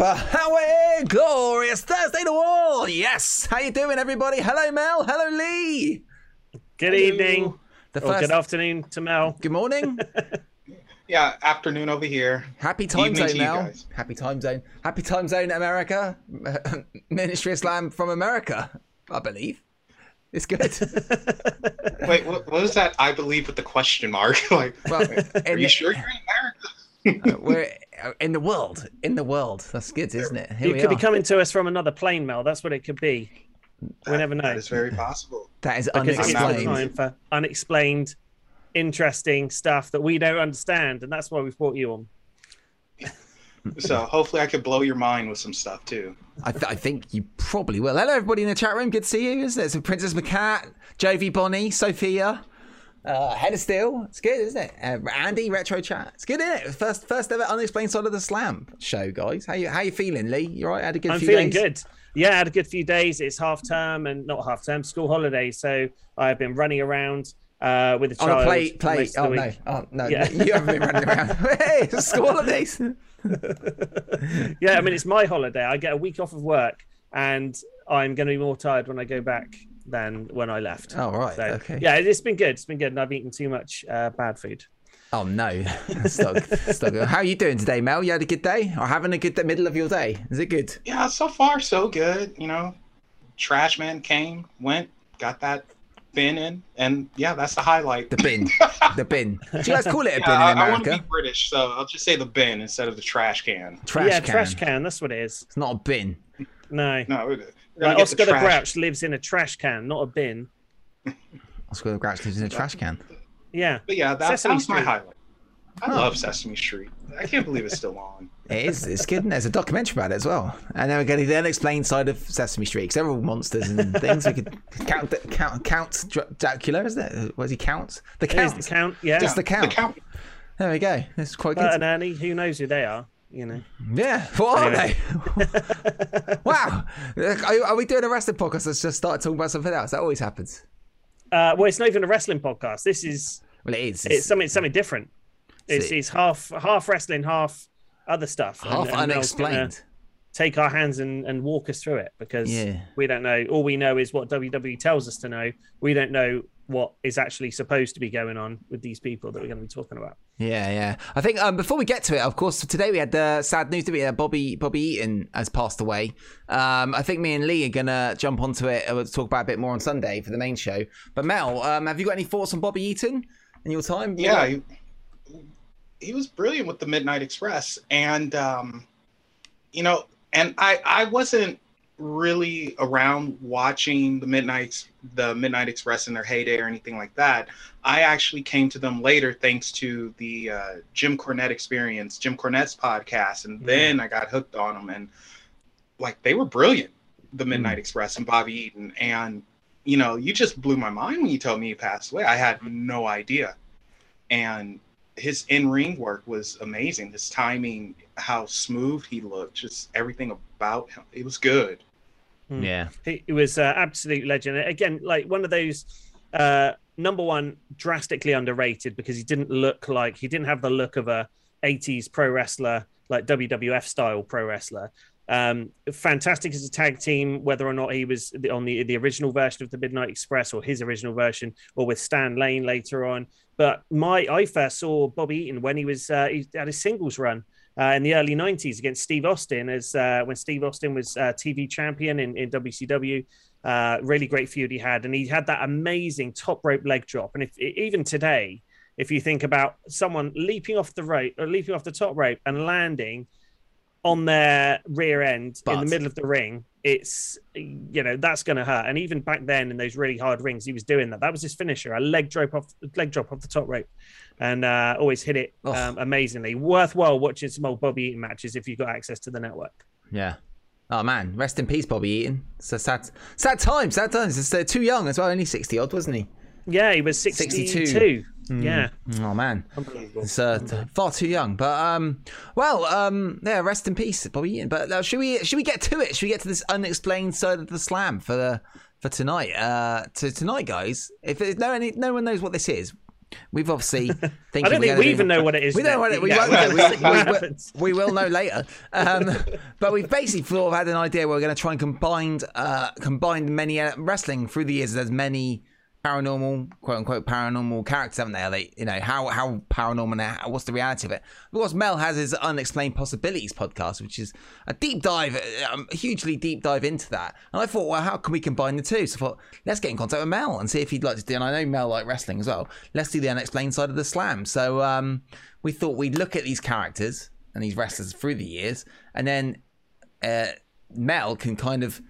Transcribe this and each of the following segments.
Nation Super Howie Glorious Thursday to all. Yes, how you doing, everybody? Hello, Mel. Hello, Lee. Good evening. The first. good afternoon to Mel. Good morning. Yeah, afternoon over here. Happy time Evening zone, Mel. guys. Happy time zone. Happy time zone, America. Ministry of Slam from America, I believe. It's good. Wait, what, what was that? I believe with the question mark. like, Well, are you the- sure you're in America? We're uh, Uh, in the world. In the world. That's good, isn't it? Here You we could are. be coming to us from another plane, Mel. That's what it could be. We never know. It's very possible. that is Because it's the unexplained. time for unexplained, interesting stuff that we don't understand, and that's why we've brought you on. So hopefully I could blow your mind with some stuff too. I, th- I think you probably will. Hello, everybody in the chat room. Good to see you, isn't it? So Princess McCat, Jovi Bonnie, Sophia, uh, Head of Steel. It's good, isn't it? Uh, Andy, Retro Chat. It's good, isn't it? First, first ever unexplained side of the slam show, guys. How you how you feeling, Lee? You right? Had a good I'm feeling days? good. Yeah, I had a good few days. It's half term and not half term, school holidays. So I've been running around uh, with a On child. a play, play. Oh no, week. oh no, Yeah. you haven't been running around. hey, school holidays. Yeah, I mean it's my holiday. I get a week off of work, and I'm going to be more tired when I go back than when I left. Oh right, So, okay. Yeah, it's been good. It's been good, and I've eaten too much uh, bad food. Oh no, it's not, it's not good. How are you doing today, Mel? You had a good day, or having a good day, middle of your day? Is it good? Yeah, so far so good. You know, trash man came, went, got that bin in, and yeah, that's the highlight. The bin, the bin. Do you guys call it a Yeah, bin in I, I want to be British, so I'll just say the bin instead of the trash can. Trash yeah, can. trash can. That's what it is. It's not a bin. No, No, we're, we're like Oscar the, trash. Grouch lives in a trash can, not a bin. Oscar the Grouch lives in a trash can. Yeah, But yeah, that, that Sesame was my highlight. I Oh. love Sesame Street. I can't believe it's still on. It is. It's good. And there's a documentary about it as well. And then we're getting the unexplained side of Sesame Street. 'cause they're all monsters and things. We could count, count, count Dr- Dracula, isn't it? What does he count? The count. the count. Yeah, Just the count. The count. There we go. It's quite Bert good. and Ernie. Who knows who they are? You know. Yeah. What are Anyway. they? wow. Are, are we doing a wrestling podcast that's just started talking about something else? That always happens. Uh, well, it's not even a wrestling podcast. This is Well, it is. it's something something different. It's, it's half half wrestling, half other stuff. Half and unexplained. Take our hands and, and walk us through it because Yeah. we don't know. All we know is what WWE tells us to know. We don't know what is actually supposed to be going on with these people that we're going to be talking about. Yeah, yeah. I think um, before we get to it, of course, today we had the sad news that we had Bobby Bobby Eaton has passed away. Um, I think me and Lee are gonna jump onto it. and We'll talk about it a bit more on Sunday for the main show. But Mel, um, have you got any thoughts on Bobby Eaton in your time? Yeah, he, he was brilliant with the Midnight Express, and um, you know, and I I wasn't really around watching the Midnight the Midnight Express in their heyday or anything like that. I actually came to them later thanks to the uh, Jim Cornette experience, Jim Cornette's podcast, and then I got hooked on them, and like they were brilliant, the Midnight Express and Bobby Eaton, and you know, you just blew my mind when you told me he passed away. I had no idea. And his in-ring work was amazing. His timing, how smooth he looked, just everything about him. It was good. Yeah, He, he was uh, absolute legend. Again, like one of those uh, number one, drastically underrated because he didn't look like he didn't have the look of a 80s pro wrestler, like WWF style pro wrestler. Um, fantastic as a tag team, whether or not he was on the the original version of the Midnight Express or his original version, or with Stan Lane later on. But my I first saw Bobby Eaton when he was uh, he had his singles run uh, in the early 90s against Steve Austin as uh, when Steve Austin was uh, TV champion in, in WCW. Uh, really great feud he had, and he had that amazing top rope leg drop. And if even today, if you think about someone leaping off the rope or leaping off the top rope and landing on their rear end in the middle of the ring, it's you know that's going to hurt. And even back then in those really hard rings, he was doing that. That was his finisher, a leg drop off leg drop off the top rope, and uh, always hit it um, amazingly. Worthwhile watching some old Bobby Eaton matches if you've got access to the network. yeah. Oh man, rest in peace, Bobby Eaton. So sad, sad times, sad times. It's uh, too young as well. Only sixty odd, wasn't he? Yeah, he was 62. 62. Yeah. Oh man, it's uh, far too young. But um, well, um, yeah, rest in peace, Bobby Eaton. But uh, should we should we get to it? Should we get to this unexplained side of the slam for the for tonight? Uh, to tonight, guys. If there's no any, no one knows what this is, we've obviously. I don't think we even know what it is. We don't know what it, we Yeah, won't know. We, we, will- we will know later. Um, but we've basically sort of had an idea. We're going to try and combine uh, combine many uh, wrestling through the years. There's many paranormal, quote unquote, paranormal characters, haven't? They, you know, how how paranormal? and how- What's the reality of it? Of course, Mel has his Unexplained Possibilities podcast, which is a deep dive, um, a hugely deep dive into that. And I thought, well, how can we combine the two? So I thought, let's get in contact with Mel and see if he'd like to do. And I know Mel like wrestling as well. Let's do the unexplained side of the slam. So um, we thought we'd look at these characters and these wrestlers through the years, and then uh, Mel can kind of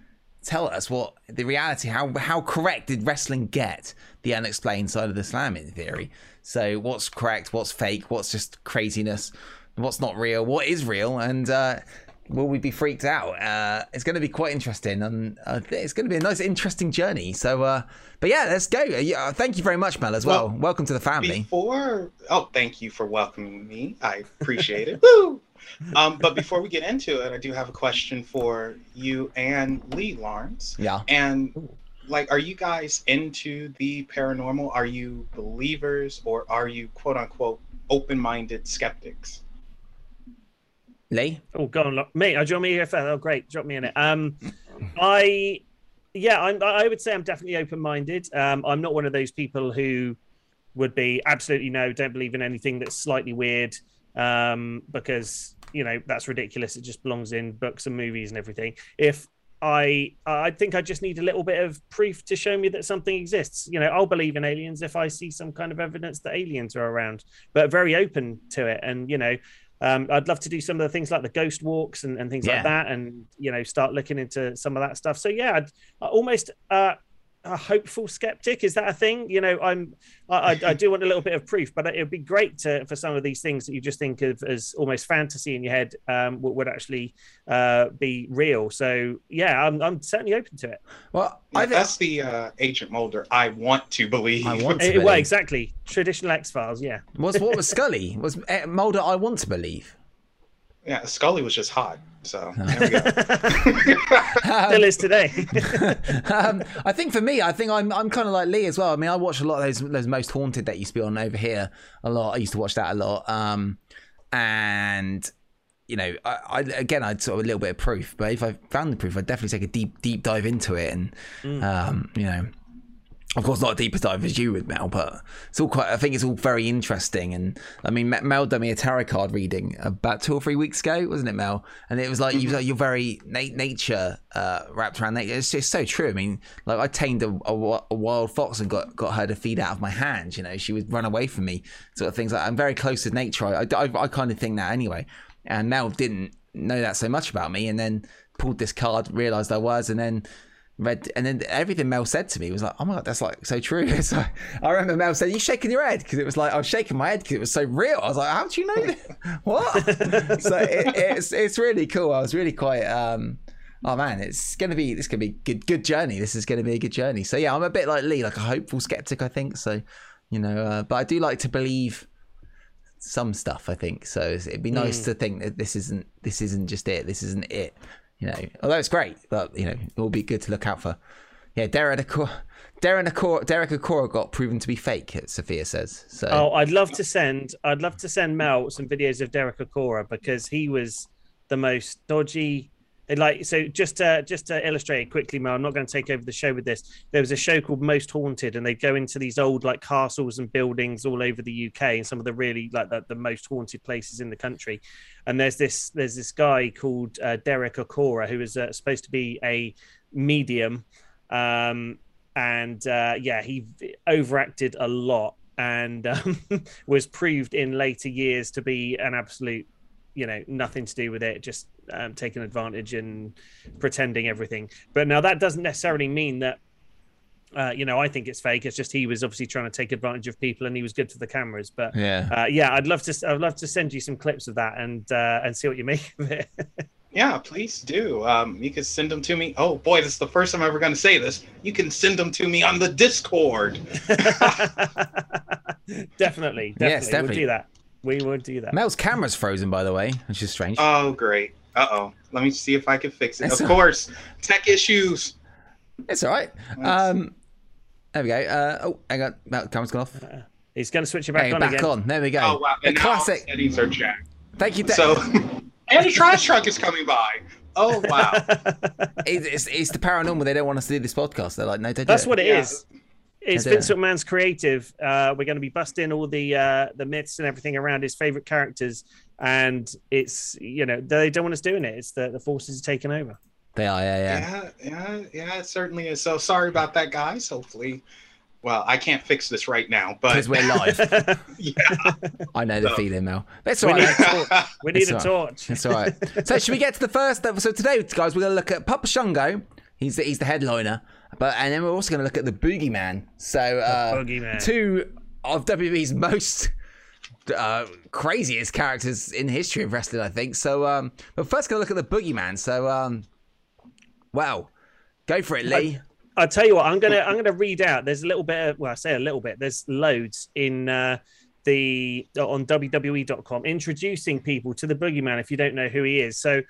tell us what the reality, how how correct did wrestling get the unexplained side of the slam in theory. So what's correct, what's fake, what's just craziness, what's not real, what is real, and uh, will we be freaked out? Uh, it's going to be quite interesting, and uh, it's going to be a nice, interesting journey. So, uh, but yeah, let's go. Uh, yeah, thank you very much, Mel, as well. Well, Welcome to the family. Before, oh, thank you for welcoming me. I appreciate it. Woo! Um, but before we get into it, I do have a question for you and Lee Lawrence. Yeah. And like, are you guys into the paranormal? Are you believers or are you quote unquote open-minded skeptics? Lee? Oh, go on, look. me. Oh, do you want me here first? Oh, great. Drop me in it. Um, I, yeah, I'm, I would say I'm definitely open-minded. Um, I'm not one of those people who would be absolutely no, don't believe in anything that's slightly weird, um, because you know that's ridiculous. It just belongs in books and movies and everything. If I, I think I just need a little bit of proof to show me that something exists. You know, I'll believe in aliens if I see some kind of evidence that aliens are around, but very open to it. And you know, um, I'd love to do some of the things like the ghost walks and, and things Yeah. like that, and you know, start looking into some of that stuff. So yeah, I'd, I almost uh, a hopeful skeptic. Is that a thing? You know, I'm I, I, I do want a little bit of proof, but it would be great to for some of these things that you just think of as almost fantasy in your head um, would, would actually uh, be real. So yeah, I'm, I'm certainly open to it. Well, Yeah, I think that's the uh, Agent Mulder. I want to believe. I want to Eh, well, exactly. Traditional X Files. Yeah. was what was Scully? Was uh, Mulder? I want to believe. Yeah, Scully was just hot. So Oh. there we go. Still is today. um, I think for me, I think I'm I'm kind of like Lee as well. I mean, I watch a lot of those those most haunted that used to be on over here a lot. I used to watch that a lot, um, and you know, I, I again, I'd sort of a little bit of proof, but if I found the proof, I'd definitely take a deep deep dive into it, and um, you know. Of course, not a deeper dive as you would, Mel, but it's all quite. I think it's all very interesting. And I mean, Mel done me a tarot card reading about two or three weeks ago, wasn't it, Mel? And it was like you was like you're very na- nature uh, wrapped around nature. It's just so true. I mean, like I tamed a, a, a wild fox and got got her to feed out of my hand. You know, she would run away from me, sort of things. Like I'm very close to nature. I, I, I kind of think that anyway. And Mel didn't know that so much about me, and then pulled this card, realised I was, and then read and then everything Mel said to me was like, "Oh my god, that's like so true." It's like, I remember Mel saying, "You shaking your head?" Because it was like I was shaking my head because it was so real. I was like, "How do you know that? what?" so it, it's it's really cool. I was really quite. um Oh man, it's gonna be this gonna be good good journey. This is gonna be a good journey. So yeah, I'm a bit like Lee, like a hopeful skeptic. I think so. You know, uh, but I do like to believe some stuff. I think so. It'd be nice to think that this isn't this isn't just it. This isn't it. You know, although it's great, but you know, it will be good to look out for. Yeah, Derek Acorah, Derek Acorah, Derek Acorah got proven to be fake. Sophia says so. Oh, I'd love to send. I'd love to send Mel some videos of Derek Acorah because he was the most dodgy. Like so, just to just to illustrate it quickly, Mel. I'm not going to take over the show with this. There was a show called Most Haunted, and they'd go into these old like castles and buildings all over the UK and some of the really like the, the most haunted places in the country. And there's this there's this guy called uh, Derek Acorah who is uh, supposed to be a medium, um, and uh, yeah, he overacted a lot and um, was proved in later years to be an absolute you know nothing to do with it just um, taking advantage and pretending everything but now that doesn't necessarily mean that uh, you know i think it's fake it's just he was obviously trying to take advantage of people and he was good for the cameras but yeah, uh, yeah i'd love to i'd love to send you some clips of that and uh, and see what you make of it Yeah, please do. Um, you can send them to me. Oh boy, this is the first time I'm ever going to say this. You can send them to me on the Discord. definitely definitely Yes, we'll definitely. do that we would do that Mel's camera's frozen, by the way, which is strange. Oh great. Uh oh. Let me see if I can fix it. That's of all- course, tech issues. it's all right. Um, there we go. Uh, oh, hang on, Mel, camera's gone off. He's going to switch it back Hey, on back again. on. There we go. Oh wow! The And now classic. settings are jacked. Thank you. Dan. So, and a trash truck is coming by. Oh wow! It's, it's, it's the paranormal. They don't want us to do this podcast. They're like, no, don't do That's it. what it Yeah. is. It's I do. Vince McMahon's creative. Uh, we're going to be busting all the uh, the myths and everything around his favorite characters, and it's you know they don't want us doing it. It's the the forces are taking over. They are. Yeah, yeah. yeah, yeah, yeah. It certainly is. So sorry about that, guys. Hopefully, well, I can't fix this right now, but Because we're live. yeah. I know the No. feeling, Mel. That's all We need right. a. We need a That's torch. That's all right. So should we get to the first? So today, guys, we're going to look at Papa Shango. He's the, he's the headliner, but and then we're also going to look at the Boogeyman. So uh, Boogeyman. two of WWE's most uh, craziest characters in the history of wrestling, I think. So, um, but first, going to look at the Boogeyman. So, um, wow, go for it, Lee. I'll tell you what. I'm gonna I'm gonna read out. There's a little bit. Of, well, I say a little bit. There's loads in uh, the on WWE.com introducing people to the Boogeyman. If you don't know who he is, so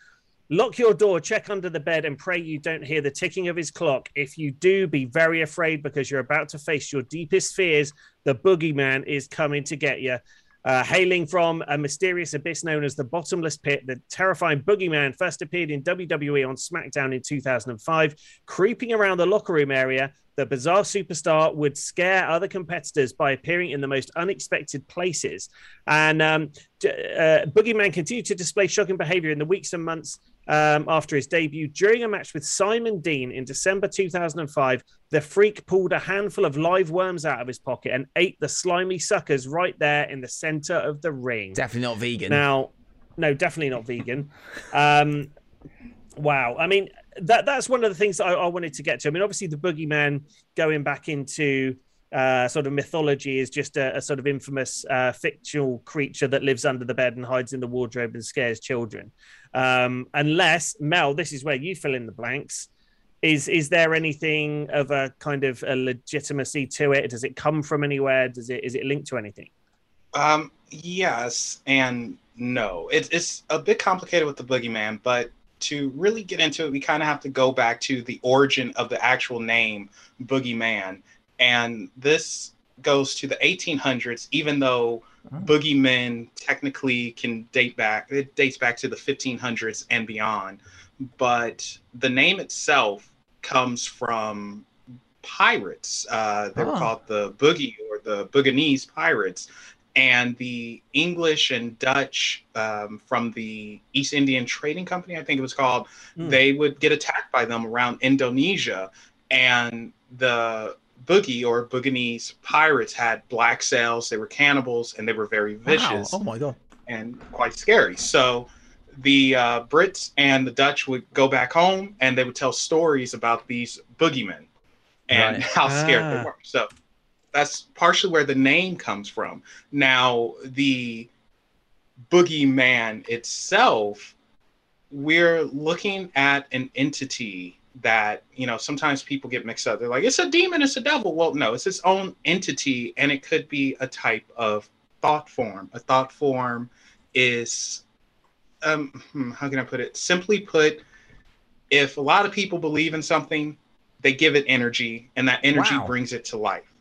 lock your door, check under the bed, and pray you don't hear the ticking of his clock. If you do, be very afraid because you're about to face your deepest fears. The Boogeyman is coming to get you. Uh, hailing from a mysterious abyss known as the Bottomless Pit, the terrifying Boogeyman first appeared in WWE on SmackDown in 2005. Creeping around the locker room area, the bizarre superstar would scare other competitors by appearing in the most unexpected places. And um, uh, Boogeyman continued to display shocking behavior in the weeks and months um, after his debut. During a match with Simon Dean in December 2005, the freak pulled a handful of live worms out of his pocket and ate the slimy suckers right there in the center of the ring. Definitely not vegan. Now, no, definitely not vegan. Um, wow. I mean, that that's one of the things that I, I wanted to get to. I mean, obviously, the boogeyman going back into uh, sort of mythology is just a, a sort of infamous uh, fictional creature that lives under the bed and hides in the wardrobe and scares children. Um, unless Mel, this is where you fill in the blanks. Is is there anything of a kind of a legitimacy to it? Does it come from anywhere? Does it is it linked to anything? Um, yes and no. It's it's a bit complicated with the boogeyman, but to really get into it, we kind of have to go back to the origin of the actual name boogeyman, and this goes to the 1800s. Even though Oh. boogeymen technically can date back, it dates back to the 1500s and beyond, but the name itself comes from pirates. Uh, they were Oh. called the boogie or the Buginese pirates and the English and Dutch um, from the East Indian Trading Company, I think it was called, Hmm. they would get attacked by them around Indonesia. And the Boogie or Buginese pirates had black sails, they were cannibals, and they were very Wow. vicious Oh my god. and quite scary. So the uh, Brits and the Dutch would go back home and they would tell stories about these boogeymen and Right. how scared Ah. they were. So that's partially where the name comes from. Now, the boogeyman itself, we're looking at an entity that, you know, sometimes people get mixed up. They're like, it's a demon, it's a devil. Well, no, it's its own entity, and it could be a type of thought form. A thought form is, um, hmm, how can I put it? Simply put, if a lot of people believe in something, they give it energy, and that energy Wow. brings it to life.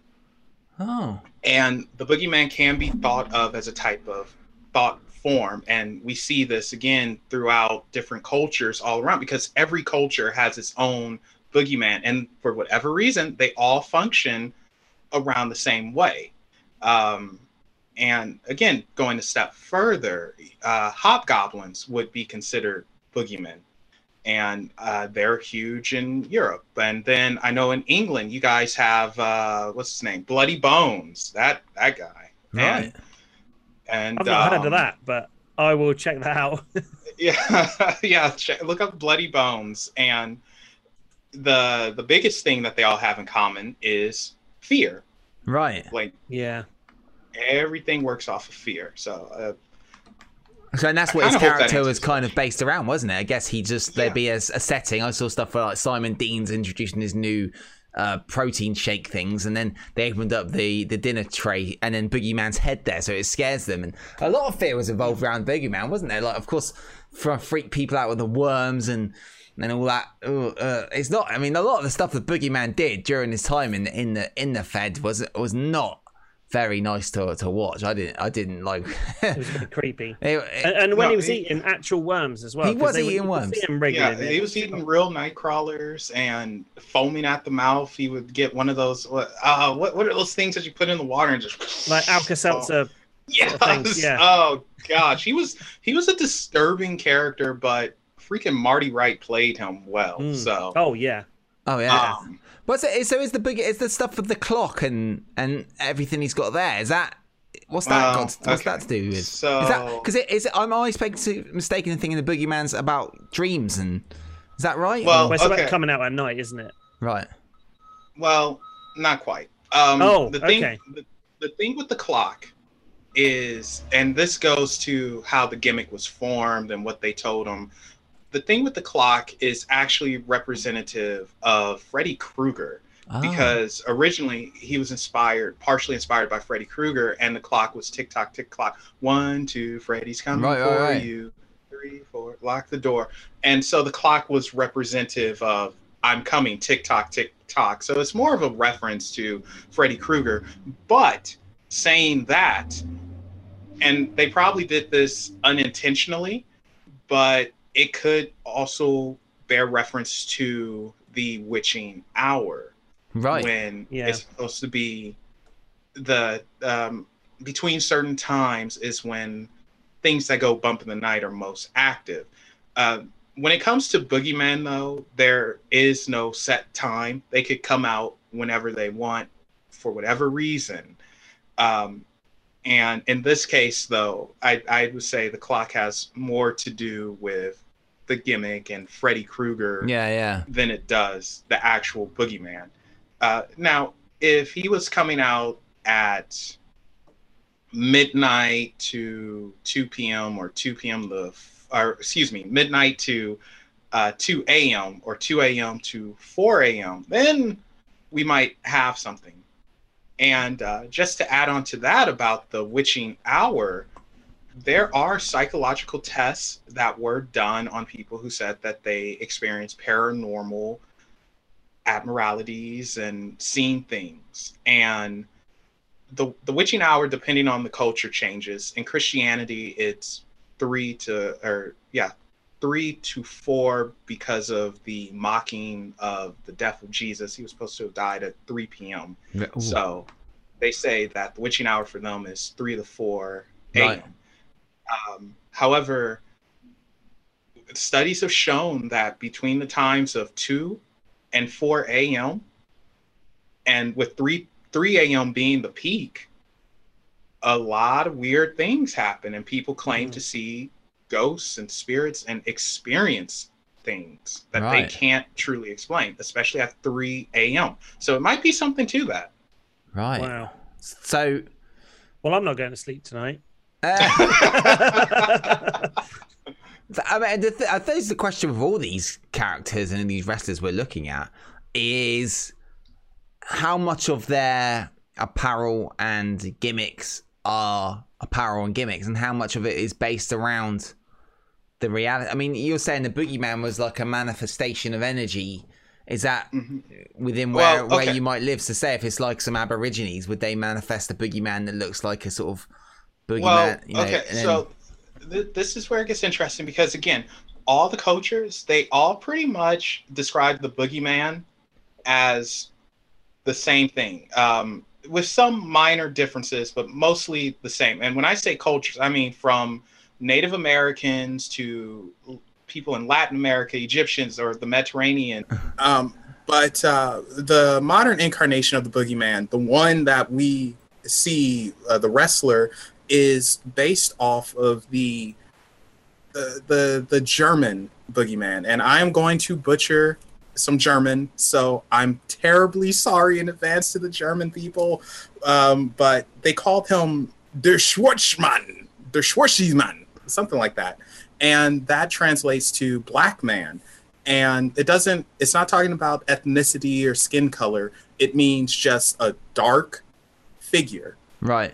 Oh. And the boogeyman can be thought of as a type of thought form. And we see this again throughout different cultures all around because every culture has its own boogeyman. And for whatever reason, they all function around the same way. Um, and again, going a step further, uh, hobgoblins would be considered boogeymen. And uh, they're huge in Europe. And then I know in England, you guys have uh, what's his name, Bloody Bones. That that guy. Right. And, and I've not heard um, of that, but I will check that out. Yeah, yeah. Check, look up Bloody Bones, and the the biggest thing that they all have in common is fear. Right. Like yeah. everything works off of fear. So uh, So and that's what his kinda hope that character was kind of based around, wasn't it? I guess he just Yeah. there'd be a, a setting. I saw stuff for like Simon Dean's introducing his new uh, protein shake things, and then they opened up the the dinner tray, and then Boogeyman's head there, so it scares them. And a lot of fear was involved around Boogeyman, wasn't there? Like, of course, for freak people out with the worms and and all that. Ooh, uh, it's not. I mean, a lot of the stuff that Boogeyman did during his time in in the in the Fed was was not very nice to to watch. I didn't I didn't like. It was a bit creepy. It- it- And, and when No, he was he- eating actual worms as well. He 'cause was they were- eating you worms. Yeah, he was eating real night crawlers and foaming at the mouth. He would get one of those. What? Uh, what? What are those things that you put in the water and just like Alka Seltzer. Yes. sort of yeah. Oh gosh, he was he was a disturbing character, but freaking Marty Wright played him well. Mm. So. Oh yeah. oh yeah. Um, But so, so is the big is the stuff with the clock and and everything he's got there? Is that what's that Oh, got? What's okay. that to do with? So- is that because it is? I'm always to mistaken in thinking the boogeyman's about dreams and is that right? Well- Well, it's about okay. coming out at night, isn't it? right. Well, not quite. Um, Oh, the thing, okay. the, the thing with the clock is, and this goes to how the gimmick was formed and what they told him. The thing with the clock is actually representative of Freddy Krueger Ah. because originally he was inspired, partially inspired by Freddy Krueger, and the clock was tick tock, tick clock. One, two, Freddy's coming right, for right. you. Three, four, lock the door. And so the clock was representative of I'm coming, tick tock, tick tock. So it's more of a reference to Freddy Krueger. But saying that, and they probably did this unintentionally, but it could also bear reference to the witching hour right. when Yeah. it's supposed to be the um, between certain times is when things that go bump in the night are most active. Uh, when it comes to boogeyman, though, there is no set time. They could come out whenever they want for whatever reason. Um, and in this case, though, I, I would say the clock has more to do with the gimmick and Freddy Krueger Yeah, yeah. than it does the actual boogeyman. Uh, now, if he was coming out at midnight to 2 p.m. or 2 p.m. to, or excuse me, midnight to uh, 2 a.m. or 2 a.m. to 4 a.m., then we might have something. And uh, just to add on to that about the witching hour, there are psychological tests that were done on people who said that they experienced paranormal abnormalities and seen things. And the the witching hour, depending on the culture, changes. In Christianity, it's three to or yeah, three to four because of the mocking of the death of Jesus. He was supposed to have died at 3 p.m. Ooh. So they say that the witching hour for them is three to four a.m. Right. Um, however, studies have shown that between the times of 2 and 4 a.m., and with 3 3 a.m. being the peak, a lot of weird things happen, and people claim Mhm. to see ghosts and spirits and experience things that Right. they can't truly explain, especially at 3 a.m. So it might be something to that. right. Wow. So. Well, I'm not going to sleep tonight. Uh, I mean, the th- I think the question with all these characters and these wrestlers we're looking at is how much of their apparel and gimmicks are apparel and gimmicks, and how much of it is based around the reality. I mean, you're saying the boogeyman was like a manifestation of energy. Is that within where, Well, where you might live? So, say if it's like some Aborigines, would they manifest a boogeyman that looks like a sort of boogeyman? Well, you know, okay, then- so th- this is where it gets interesting because again, all the cultures they all pretty much describe the boogeyman as the same thing, um, with some minor differences, but mostly the same. And when I say cultures, I mean from Native Americans to people in Latin America, Egyptians, or the Mediterranean. Um, but uh, the modern incarnation of the boogeyman, the one that we see, uh, the wrestler, is based off of the the the, the German boogeyman, and I am going to butcher some German, so I'm terribly sorry in advance to the German people. Um, but they called him der Schwarzmann, der Schwarzmann, something like that, and that translates to black man. And it doesn't. It's not talking about ethnicity or skin color. It means just a dark figure right.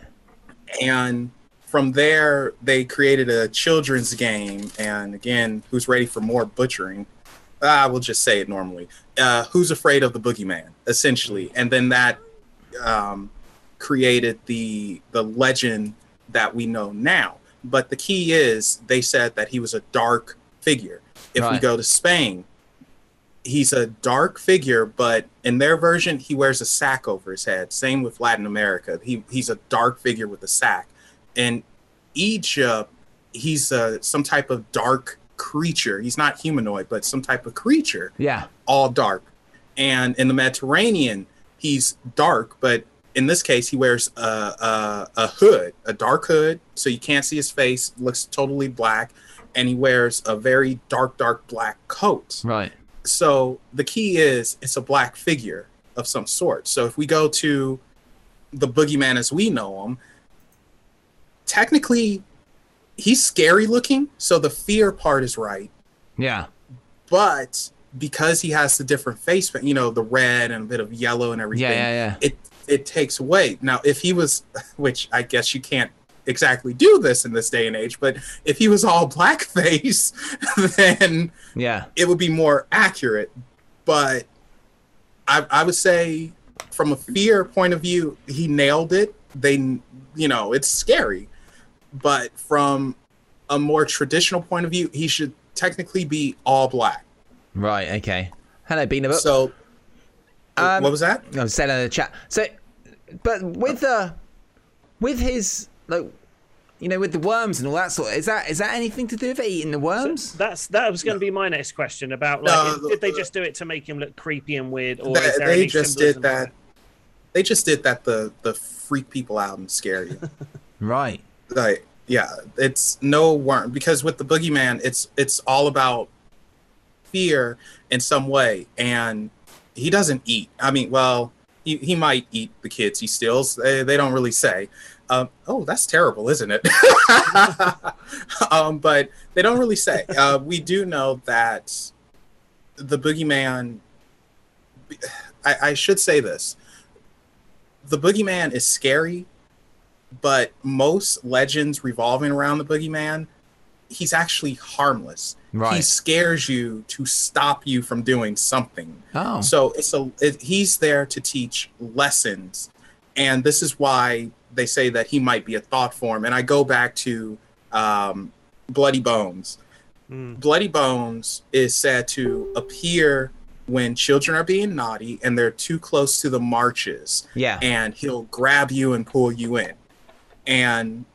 and from there they created a children's game and again who's ready for more butchering i will just say it normally uh, who's afraid of the boogeyman essentially and then that um, created the the legend that we know now. But the key is they said that he was a dark figure. If we go to Spain, he's a dark figure, but in their version, he wears a sack over his head. Same with Latin America. He he's a dark figure with a sack. In Egypt, he's uh, some type of dark creature. He's not humanoid, but some type of creature Yeah. all dark. And in the Mediterranean, he's dark, but in this case, he wears a, a, a hood, a dark hood, so you can't see his face, looks totally black, and he wears a very dark, dark black coat. Right. So the key is it's a black figure of some sort. So if we go to the boogeyman as we know him, technically he's scary looking, so the fear part is right Yeah. but because he has the different face, you know, the red and a bit of yellow and everything, Yeah. Yeah. Yeah. it it takes away. Now, if he was, which I guess you can't exactly do this in this day and age, but if he was all blackface, then Yeah. it would be more accurate. But I, I would say, from a fear point of view, he nailed it. They, you know, it's scary. But from a more traditional point of view, he should technically be all black. Right. Okay. Hello, Beanup. So, Um, what was that? I'm saying in the chat. So, but with the, with his like, you know, with the worms and all that sort. Of, Is that is that anything to do with it, eating the worms? That's that was going to be my next question about like No, if- did they just do it to make him look creepy and weird, or They- is there they any just did that. They just did that the the freak people out and scare you. right. like yeah it's no worm because with the boogeyman it's it's all about fear in some way and he doesn't eat. I mean well he, he might eat the kids he steals. They, they don't really say. Um, oh that's terrible isn't it? Um, but they don't really say. Uh, we do know that the boogeyman I, I should say this. The boogeyman is scary but most legends revolving around the boogeyman, he's actually harmless. Right. He scares you to stop you from doing something. Oh. So it's a it, he's there to teach lessons, and this is why they say that he might be a thought form. And I go back to um, Bloody Bones. Mm. Bloody Bones is said to appear when children are being naughty and they're too close to the marches yeah. and he'll grab you and pull you in. And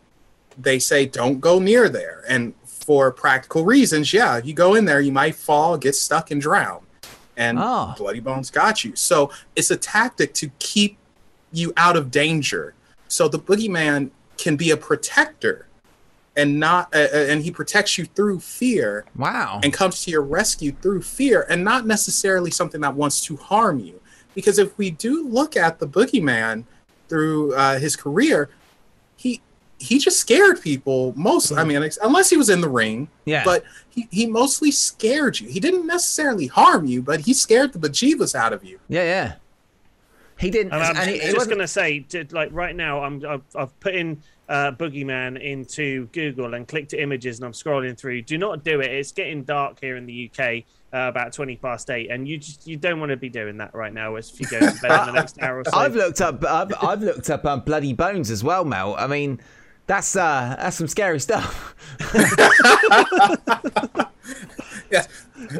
they say, don't go near there. And for practical reasons, yeah, if you go in there, you might fall, get stuck, and drown. And Oh. Bloody Bones got you. So it's a tactic to keep you out of danger. So the boogeyman can be a protector and not, uh, uh, and he protects you through fear wow. and comes to your rescue through fear and not necessarily something that wants to harm you. Because if we do look at the boogeyman through uh, his career, he he just scared people most. I mean, unless he was in the ring, yeah. but he, he mostly scared you. He didn't necessarily harm you, but he scared the bejeebus out of you. yeah. Yeah. He didn't. And I'm and he, it just wasn't- going to say, like right now, I'm I've, I've put in uh, Boogeyman into Google and clicked to images, and I'm scrolling through. Do not do it. It's getting dark here in the UK. Uh, about 20 past 8 and you just you don't want to be doing that right now as if you go to bed in the next hour or so I've looked up. I've, I've looked up um, bloody bones as well, Mel. I mean, that's uh, that's some scary stuff. yes.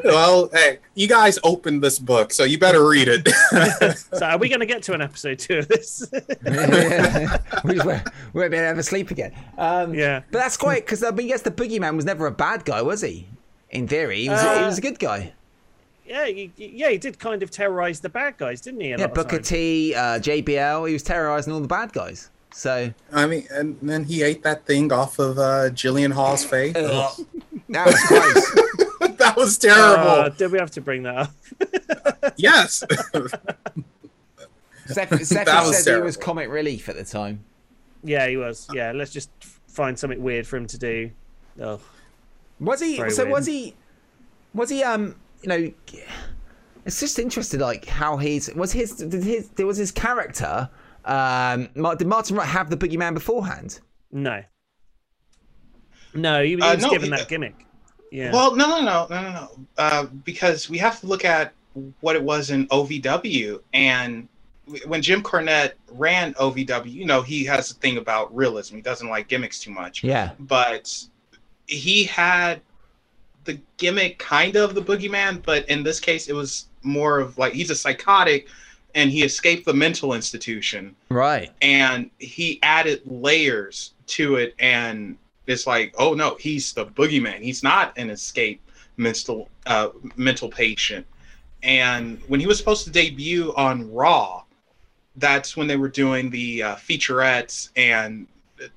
Well, hey, you guys opened this book, so you better read it. so are we going to get to an episode two of this we just won't, won't be able to have a sleep again. Um, Yeah. but that's quite because I mean, yes, the boogeyman was never a bad guy, was he? In theory, he was, he Uh, was a good guy. yeah he, yeah he did kind of terrorize the bad guys didn't he Yeah, Booker times? T, uh, JBL, he was terrorizing all the bad guys. So I mean, and then he ate that thing off of uh, Jillian Hall's face. that was gross. that was terrible. Uh, did we have to bring that up yes. Seth, Seth That was said he was comic relief at the time. yeah he was yeah let's just find something weird for him to do oh Was he? Very so weird. was he? Was he? Um, you know, it's just interesting, like how he's was his. Did his? There was his character. Um, did Martin Wright have the boogeyman beforehand? No. No, he, he Uh, was no, given he- that gimmick. Yeah. Well, no, no, no, no, no, no. Uh, because we have to look at what it was in OVW, and when Jim Cornette ran OVW, you know, he has a thing about realism. He doesn't like gimmicks too much. Yeah. But he had the gimmick kind of the boogeyman, but in this case, it was more of like he's a psychotic and he escaped the mental institution. Right. and he added layers to it and it's like oh no he's the boogeyman. He's not an escape mental uh, mental patient. And when he was supposed to debut on raw that's when they were doing the uh, featurettes and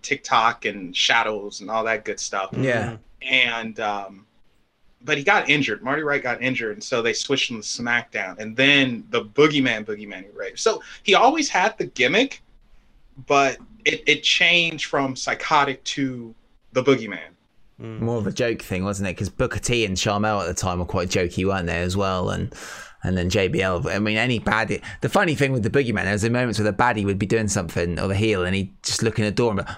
tiktok and shadows and all that good stuff. Yeah. and um, but he got injured. Marty Wright got injured, and so they switched him to SmackDown, and then the Boogeyman, Boogeyman Ray. So he always had the gimmick, but it, it changed from psychotic to the Boogeyman. Hmm. More of a joke thing, wasn't it? Because Booker T and Sharmell at the time were quite jokey, weren't they, as well? And and then JBL. I mean, any baddie. The funny thing with the Boogeyman, there was moments where the baddie would be doing something or the heel, and he'd just look in the door and. Be,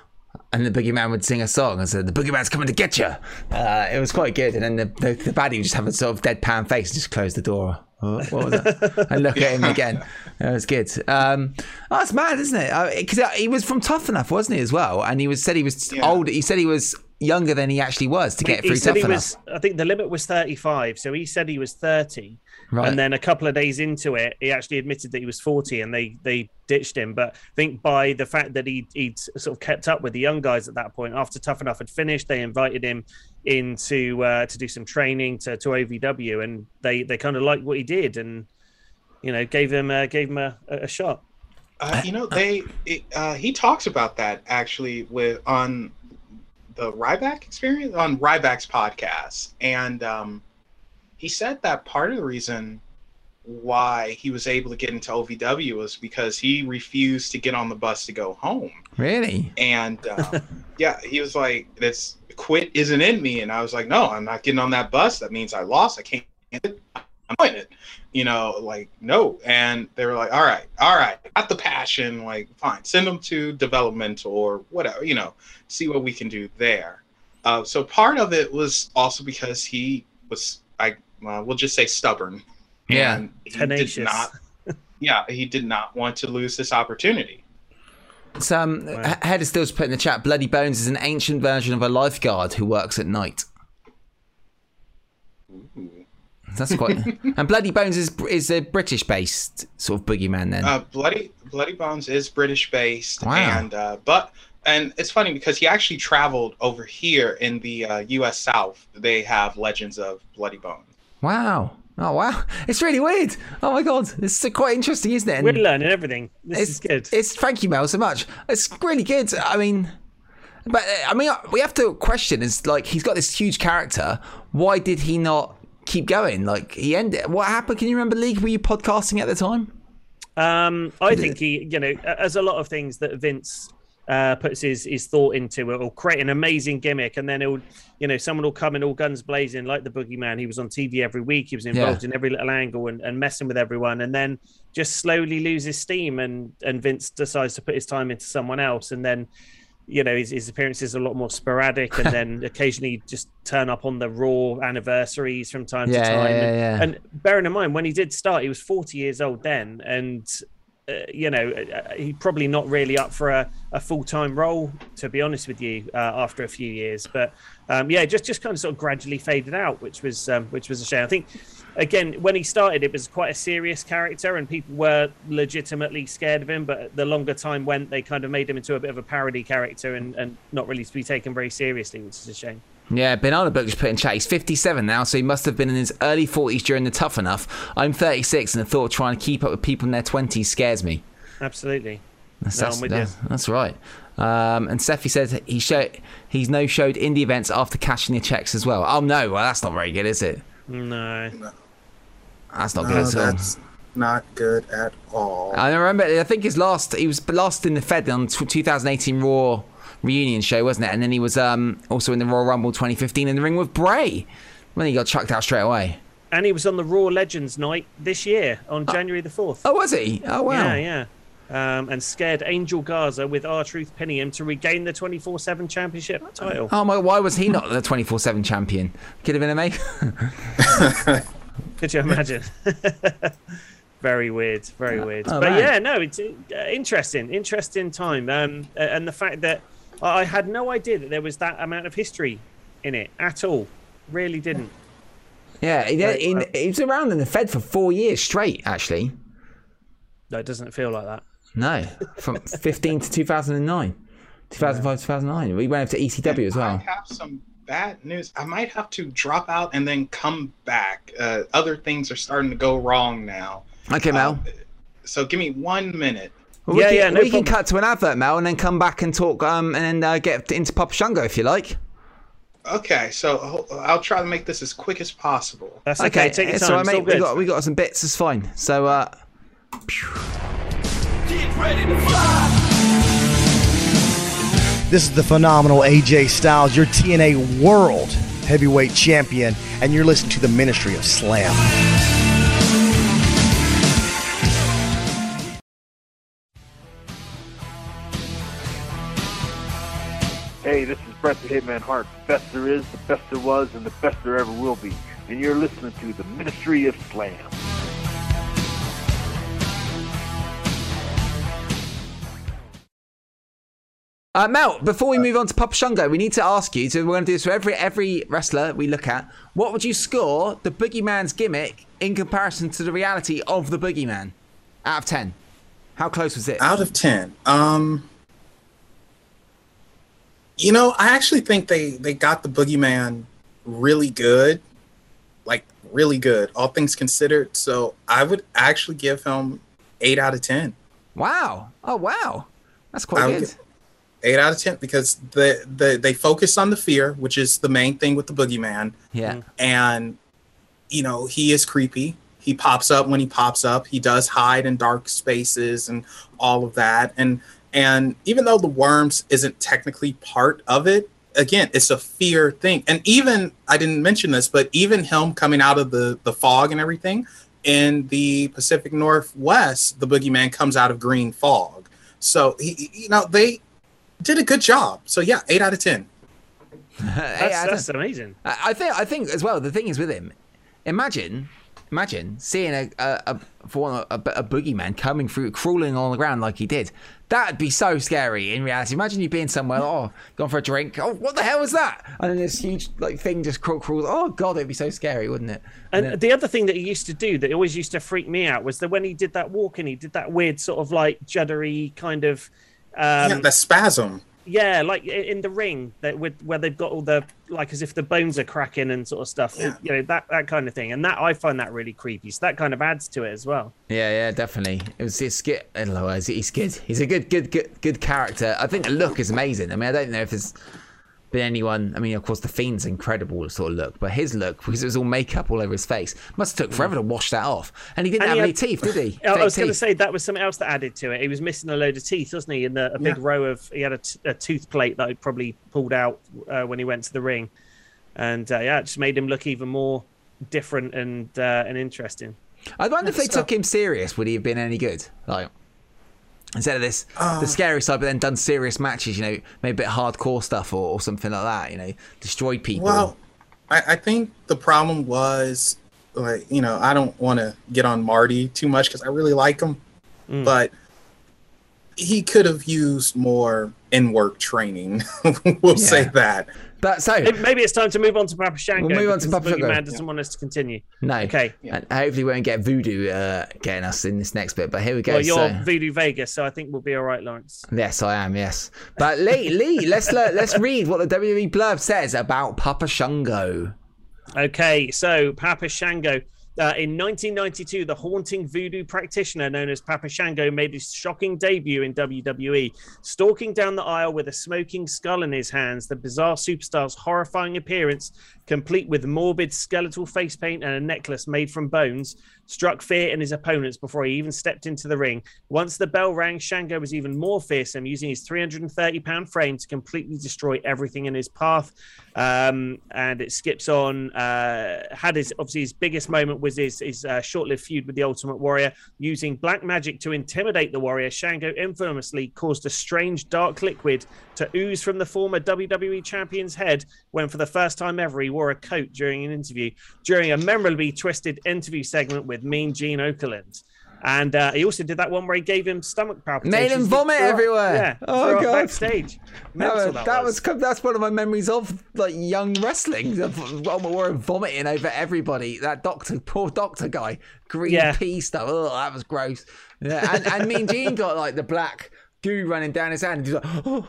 and the boogeyman would sing a song and said, "The boogeyman's coming to get you." Uh, it was quite good, and then the, the the baddie would just have a sort of deadpan face and just close the door. Oh, what was that? and look at him again. It was good. Um, oh, that's mad, isn't it? Because he was from Tough Enough, wasn't he, as well? And he was said he was Yeah. old. He said he was younger than he actually was to get he through said Tough he Enough. was. I think the limit was 35, so he said he was 30, right. and then a couple of days into it, he actually admitted that he was 40, and they they ditched him. But I think by the fact that he he'd sort of kept up with the young guys at that point, after Tough Enough had finished, they invited him into uh, to do some training to to OVW, and they they kind of liked what he did, and you know gave him uh, gave him a, a shot. Uh, you know, they it, uh, he talks about that actually with on the Ryback experience on Ryback's podcast, and um, he said that part of the reason why he was able to get into OVW was because he refused to get on the bus to go home, really? and um, yeah, he was like, "This quit isn't in me," and I was like, "No, I'm not getting on that bus. That means I lost. I can't." I'm doing it, you know, like no. And they were like, all right, all right, got the passion, like fine, send them to developmental or whatever, you know, see what we can do there. Uh, so part of it was also because he was, I well, we'll just say stubborn, Yeah. and he Tenacious. did not. Yeah, he did not want to lose this opportunity. So, um, Wow. Head is still put in the chat. Bloody Bones is an ancient version of a lifeguard who works at night. Ooh. That's quite. and Bloody Bones is is a British based sort of boogeyman. Then. Uh, Bloody Bloody Bones is British based, Wow. and uh, but and it's funny because he actually traveled over here in the uh, U.S. South. They have legends of Bloody Bones. Wow. Oh wow. It's really weird. Oh my god. It's uh, quite interesting, isn't it? And We're learning everything. This it's is good. It's thank you, Mel, so much. It's really good. I mean. But uh, I mean, we have to question: is like he's got this huge character. Why did he not keep going? Like he ended. What happened? Can you remember, League? Were you podcasting at the time? Um, I think he, you know, as a lot of things that Vince uh, puts his his thought into, it will create an amazing gimmick, and then it'll, you know, someone will come in all guns blazing like the Boogeyman. He was on TV every week. He was involved in every little angle and, and messing with everyone, and then just slowly loses steam, and and Vince decides to put his time into someone else, and then. You know, his, his appearances are a lot more sporadic, and then occasionally just turn up on the Raw anniversaries from time Yeah, to time. yeah, and, yeah. and bearing in mind when he did start, he was 40 years old then, and uh, you know uh, he probably not really up for a, a full time role, to be honest with you, uh, after a few years. But um, yeah, just just kind of sort of gradually faded out, which was um, which was a shame. I think again when he started, it was quite a serious character, and people were legitimately scared of him. But the longer time went, they kind of made him into a bit of a parody character, and, and not really to be taken very seriously, which is a shame. Yeah, Banana Book just put in chat. He's 57 now, so he must have been in his early 40s during the Tough Enough. I'm 36, and the thought of trying to keep up with people in their 20s scares me. Absolutely. That's, No, that's, I'm with you. that's, that's right. Um, and Sefi says he show, he's no showed indie events after cashing the checks as well. Oh no, well that's not very good, is it? No. That's not No, good at all. that's not good at all. I remember. I think his last. He was last in the Fed on 2018 Raw reunion show, wasn't it? And then he was um, also in the Royal Rumble 2015 in the ring with Bray when he got chucked out straight away. And he was on the Raw Legends night this year on January the 4th. Oh, was he? Oh wow. Yeah, yeah. Um, and scared Angel Garza with R Truth pinning him to regain the 24 7 championship title. Oh my! Why was he not the 24/7 champion? Could have been amazing. Could you imagine? Very weird, very weird. oh, but man. yeah, no, it's uh, interesting, interesting time. Um, and the fact that I I had no idea that there was that amount of history in it at all. Really didn't. Yeah, he, Right, he, well- he was around in the Fed for four years straight, actually. No, it doesn't feel like that. No, from 15 to 2009. 2005, 2009. We went over to ECW as well. I well. have some bad news. I might have to drop out and then come back. Uh, other things are starting to go wrong now. Okay, Mel. Uh, so give me one minute. Well, we yeah, can, yeah, no we can cut to an advert, Mel, and then come back and talk um, and uh, get into Papa Shango if you like. Okay, so I'll try to make this as quick as possible. That's okay. Take your time. all right, it's all mate. We got we got some bits. It's fine. So, uh, Get ready to fly. This is the phenomenal AJ Styles, your TNA World Heavyweight Champion, and you're listening to the Ministry of Slam. Hey, this is Bret the Hitman Hart. The Best there is, the best there was, and the best there ever will be. And you're listening to the Ministry of Slam. uh, Mel, before we move on to Papa Shango, we need to ask you. So we're going to do this for every every wrestler we look at. What would you score the Boogeyman's gimmick in comparison to the reality of the Boogeyman? Out of ten, how close was it? Out of ten, um, you know, I actually think they they got the boogeyman really good, like really good, all things considered. So I would actually give him eight out of ten. Wow! Oh wow, that's quite good. Eight out of ten because the the they focus on the fear, which is the main thing with the boogeyman. Yeah. and you know he is creepy he pops up when he pops up he does hide in dark spaces and all of that and and even though the worms isn't technically part of it again it's a fear thing and even i didn't mention this but even him coming out of the the fog and everything in the pacific northwest the boogeyman comes out of green fog so he you know they did a good job so yeah eight out of ten Hey, That's, I that's amazing. I I think I think as well. The thing is with him, imagine, imagine seeing a a, a for one, a, a boogeyman coming through, crawling on the ground like he did. That'd be so scary in reality. Imagine you being somewhere, oh, gone for a drink. Oh, what the hell was that? And then this huge like thing just crawl, crawls. Oh god, it'd be so scary, wouldn't it? And then- the other thing that he used to do that always used to freak me out was that when he did that walk and he did that weird sort of like juddery kind of um, yeah the spasm Yeah, like in the ring that with where they've got all the like as if the bones are cracking and sort of stuff. Yeah. You know that that kind of thing, and that I find that really creepy. So that kind of adds to it as well. Yeah, yeah, definitely. It was it's good. He's, he's good. He's a good, good, good, good character. I think the look is amazing. I mean, I don't know if there's been anyone. I mean, of course, the Fiend's incredible sort of look, but his look because it was all makeup all over his face must have took forever to wash that off. And he didn't And have he any had- teeth, did he? I- I was going to say that was something else that added to it. He was missing a load of teeth, wasn't he? In the, a big Yeah. row of he had a, t- a tooth plate that he probably pulled out uh, when he went to the ring, and uh, yeah, it just made him look even more different and uh, and interesting. I wonder if they So- took him serious. Would he have been any good? Like instead of this, Uh. the scary side, but then done serious matches. You know, maybe a bit hardcore stuff or, or something like that. You know, destroyed people. Well, I, I think the problem was, like, you know, I don't want to get on Marty too much because I really like him, Mm. but he could have used more in work training. we'll say that. But so Maybe- Maybe it's time to move on to Papa Shango. We'll move on to Papa Shango. Man doesn't want us to continue. no, Okay. And hopefully, we won't get voodoo uh, getting us in this next bit. But here we go. Well, you're so- Voodoo Vegas, so I think we'll be all right, Lawrence. Yes, I am. Yes, but Lee, Lee, let's le- let's read what the WWE blurb says about Papa Shango. Okay, so Papa Shango. Uh, in 1992, the haunting voodoo practitioner known as Papa Shango made his shocking debut in WWE. Stalking down the aisle with a smoking skull in his hands, the bizarre superstar's horrifying appearance, complete with morbid skeletal face paint and a necklace made from bones, struck fear in his opponents before he even stepped into the ring. Once the bell rang, Shango was even more fearsome, using his 330 pound frame to completely destroy everything in his path. Um, and it skips on. Uh, had his obviously his biggest moment was his, his uh, short-lived feud with the Ultimate Warrior, using black magic to intimidate the Warrior. Shango infamously caused a strange dark liquid to ooze from the former WWE champion's head when, for the first time ever, he wore a coat during an interview during a memorably twisted interview segment with Mean Gene Okerlund. And uh, he also did that one where he gave him stomach palpitations. Made him vomit everywhere. Yeah. Oh, God. Backstage. Mental was, that, that was. was that's one of my memories of like young wrestling. Robert Warren vomiting over everybody. That doctor, poor doctor guy, green Yeah. pea stuff. Oh, that was gross. Yeah, and, and Mean Gene got like the black goo running down his hand. And he's like, oh,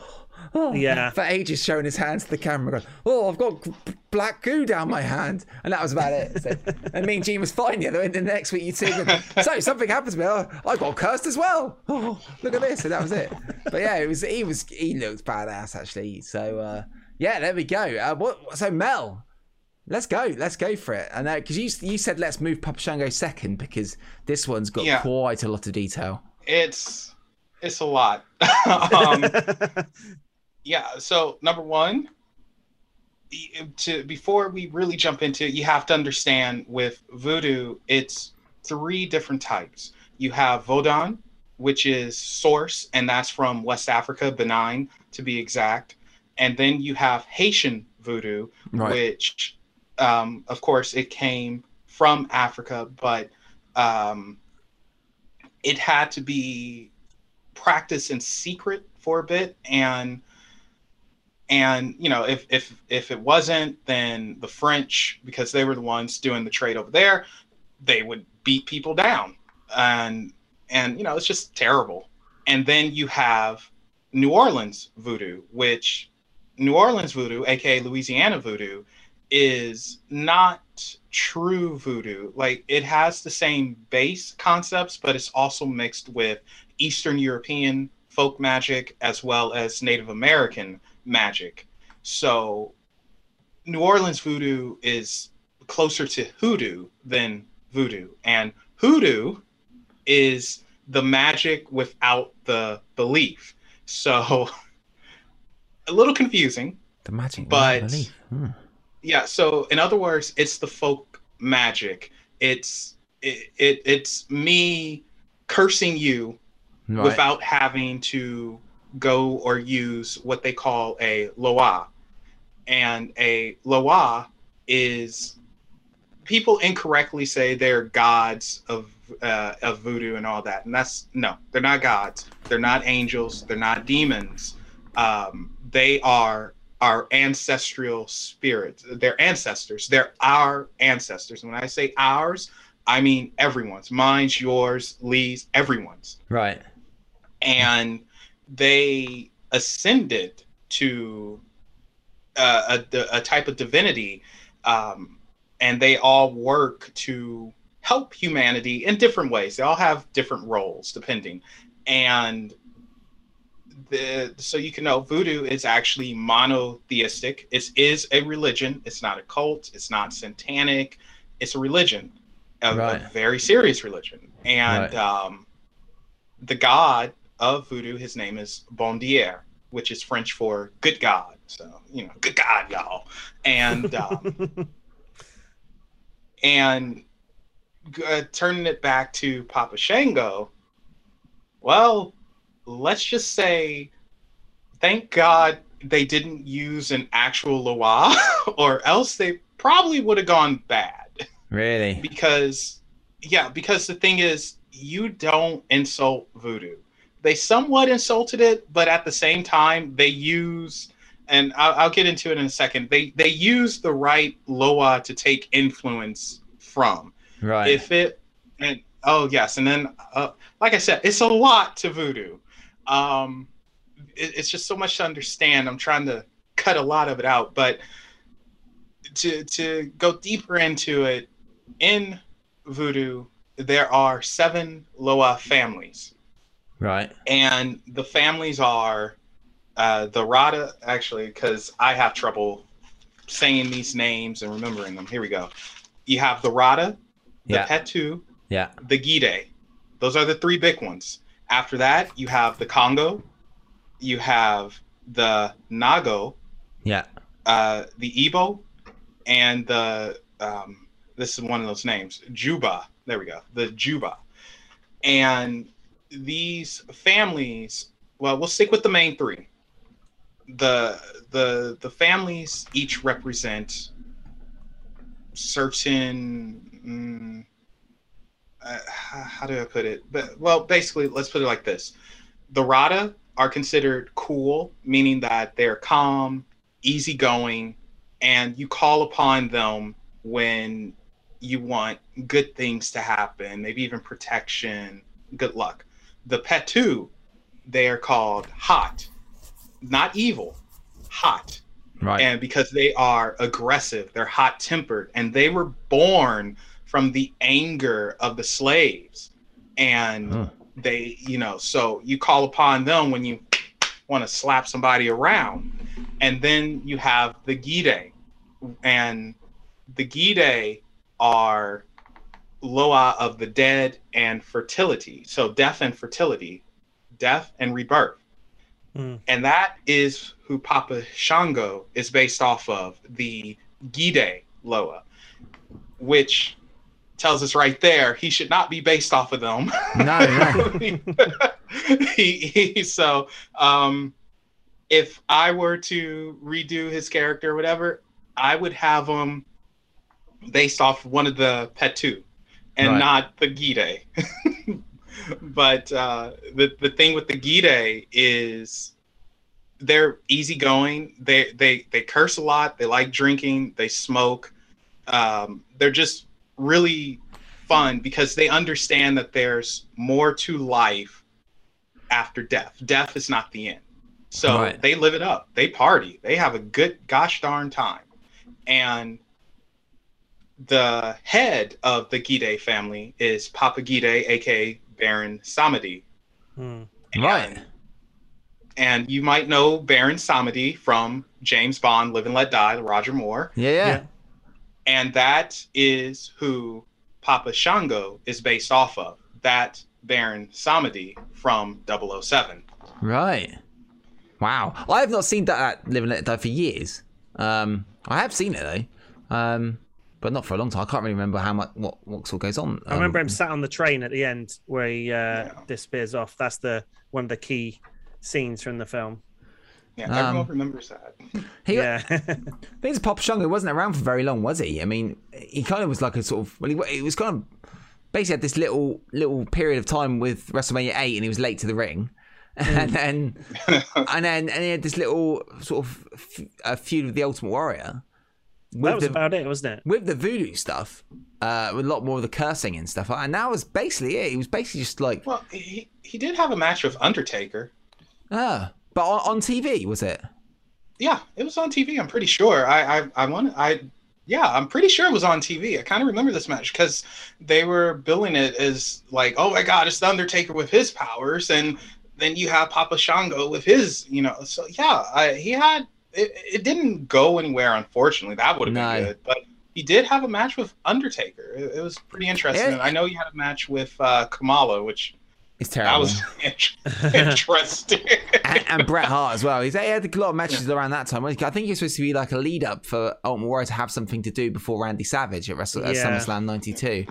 oh. Yeah. For ages, showing his hands to the camera, going, "Oh, I've got black goo down my hand," and that was about it. So, and Mean Gene was fine. The other end. And the next week, you'd see him. So something happened to me. Oh, I got cursed as well. Oh, look at this, and that was it. But yeah, it was. He was. He looked badass actually. So uh, yeah, there we go. Uh, what? So Mel. Let's go. Let's go for it. And because you you said let's move Papa Shango second because this one's got Yeah. quite a lot of detail. It's it's a lot. um, yeah. So number one, to before we really jump into it, you have to understand with voodoo, it's three different types. You have Vodun, which is source, and that's from West Africa, Benin to be exact. And then you have Haitian voodoo, Right. which, um, of course, it came from Africa, but um, it had to be practiced in secret for a bit, and and you know if if if it wasn't, then the French, because they were the ones doing the trade over there, they would beat people down, and and you know it's just terrible. And then you have New Orleans voodoo, which New Orleans voodoo, aka Louisiana voodoo, is not true voodoo. Like it has the same base concepts, but it's also mixed with Eastern European folk magic as well as Native American magic. So New Orleans voodoo is closer to hoodoo than voodoo. And hoodoo is the magic without the belief. So a little confusing. The magic, But- belief. Hmm. Yeah, so in other words, it's the folk magic. It's it, it it's me cursing you Right. without having to go or use what they call a loa. And a loa is people incorrectly say they're gods of uh, of voodoo and all that, and that's no, they're not gods. They're not angels. They're not demons. Um, they are our ancestral spirits. They're ancestors. They're our ancestors. When I say ours, I mean everyone's. Mine's, yours, Lee's, everyone's right. and they ascended to uh, a, a type of divinity um, and they all work to help humanity in different ways. They all have different roles depending. And the so you can know voodoo is actually monotheistic. It is a religion. It's not a cult. It's not satanic. It's a religion a, a very serious religion. And Right. um, the god of voodoo his name is bon dieu which is french for good god. So you know good god y'all. And um, and uh, turning it back to papa shango well let's just say thank god they didn't use an actual loa or else they probably would have gone bad. Really? because yeah because the thing is you don't insult voodoo they somewhat insulted it but at the same time they use and I'll, I'll get into it in a second they they use the right loa to take influence from. Right. if it and oh yes and then uh, like i said it's a lot to voodoo. Um it, it's just so much to understand. I'm trying to cut a lot of it out but to to go deeper into it in voodoo there are seven loa families right. and the families are uh, the Rada, actually, because I have trouble saying these names and remembering them. Here we go. You have the Rada, the Yeah. Petu, Yeah. the Gide. Those are the three big ones. After that, you have the Congo, you have the Nago, Yeah. uh, the Igbo, and the um, this is one of those names, Juba. There we go, the Juba. And these families, well, we'll stick with the main three. The the the families each represent certain. mm, uh, how do I put it? But well, basically, let's put it like this: the Rada are considered cool, meaning that they're calm, easygoing, and you call upon them when you want good things to happen, maybe even protection, good luck. The Petu, they are called hot, not evil, hot. Right. And because they are aggressive, they're hot tempered, and they were born from the anger of the slaves. And Huh. they, you know, so you call upon them when you want to slap somebody around. And then you have the Gide. And the Gide are Loa of the dead and fertility. So death and fertility, death and rebirth. Hmm. And that is who Papa Shango is based off of, the Gide Loa, which tells us right there he should not be based off of them. No, no. he, he so um if I were to redo his character or whatever, I would have him based off one of the Petu and Right. not the Gide. but uh, the the thing with the Gide is they're easygoing. They they they curse a lot. They like drinking. They smoke. Um, they're just really fun because they understand that there's more to life after death. Death is not the end. So Right. they live it up. They party. They have a good gosh darn time. And the head of the Gide family is Papa Gide, aka Baron Samedi. Hmm. Right. And you might know Baron Samedi from James Bond, Live and Let Die, Roger Moore. Yeah, yeah. Yeah. And that is who Papa Shango is based off of. That Baron Samedi from 007. Right. Wow. I have not seen that at Live and Let Die for years. Um, I have seen it though, um, but not for a long time. I can't really remember how much what what sort of goes on. I remember Um, him sat on the train at the end where he uh, disappears off. That's the one of the key scenes from the film. Yeah, Um, everyone remembers that. He, Yeah. Things Papa Shango wasn't around for very long, was he? I mean, he kind of was like a sort of. Well, he, he was kind of basically had this little little period of time with WrestleMania eight, and he was late to the ring, and then and then and he had this little sort of f- uh, feud with the Ultimate Warrior. That was the, about it, wasn't it? with the voodoo stuff, uh, with a lot more of the cursing and stuff, and that was basically it. He was basically just like, Well, he, he did have a match with Undertaker. ah, but on, on TV was it? Yeah, it was on TV. I'm pretty sure. I I I want I yeah, I'm pretty sure it was on TV. I kind of remember this match because they were billing it as like, oh my god, it's the Undertaker with his powers, and then you have Papa Shango with his, you know. So yeah, I, he had it. It didn't go anywhere, unfortunately. That would have No. been good, but he did have a match with Undertaker. It, it was pretty interesting. Yeah. And I know he had a match with uh, Kamala, which It's that terrible. was interesting. and, and Bret Hart as well. He's, he had a lot of matches around that time. I think he was supposed to be like a lead up for Ultimate Warrior to have something to do before Randy Savage at, Wrestle- at SummerSlam '92.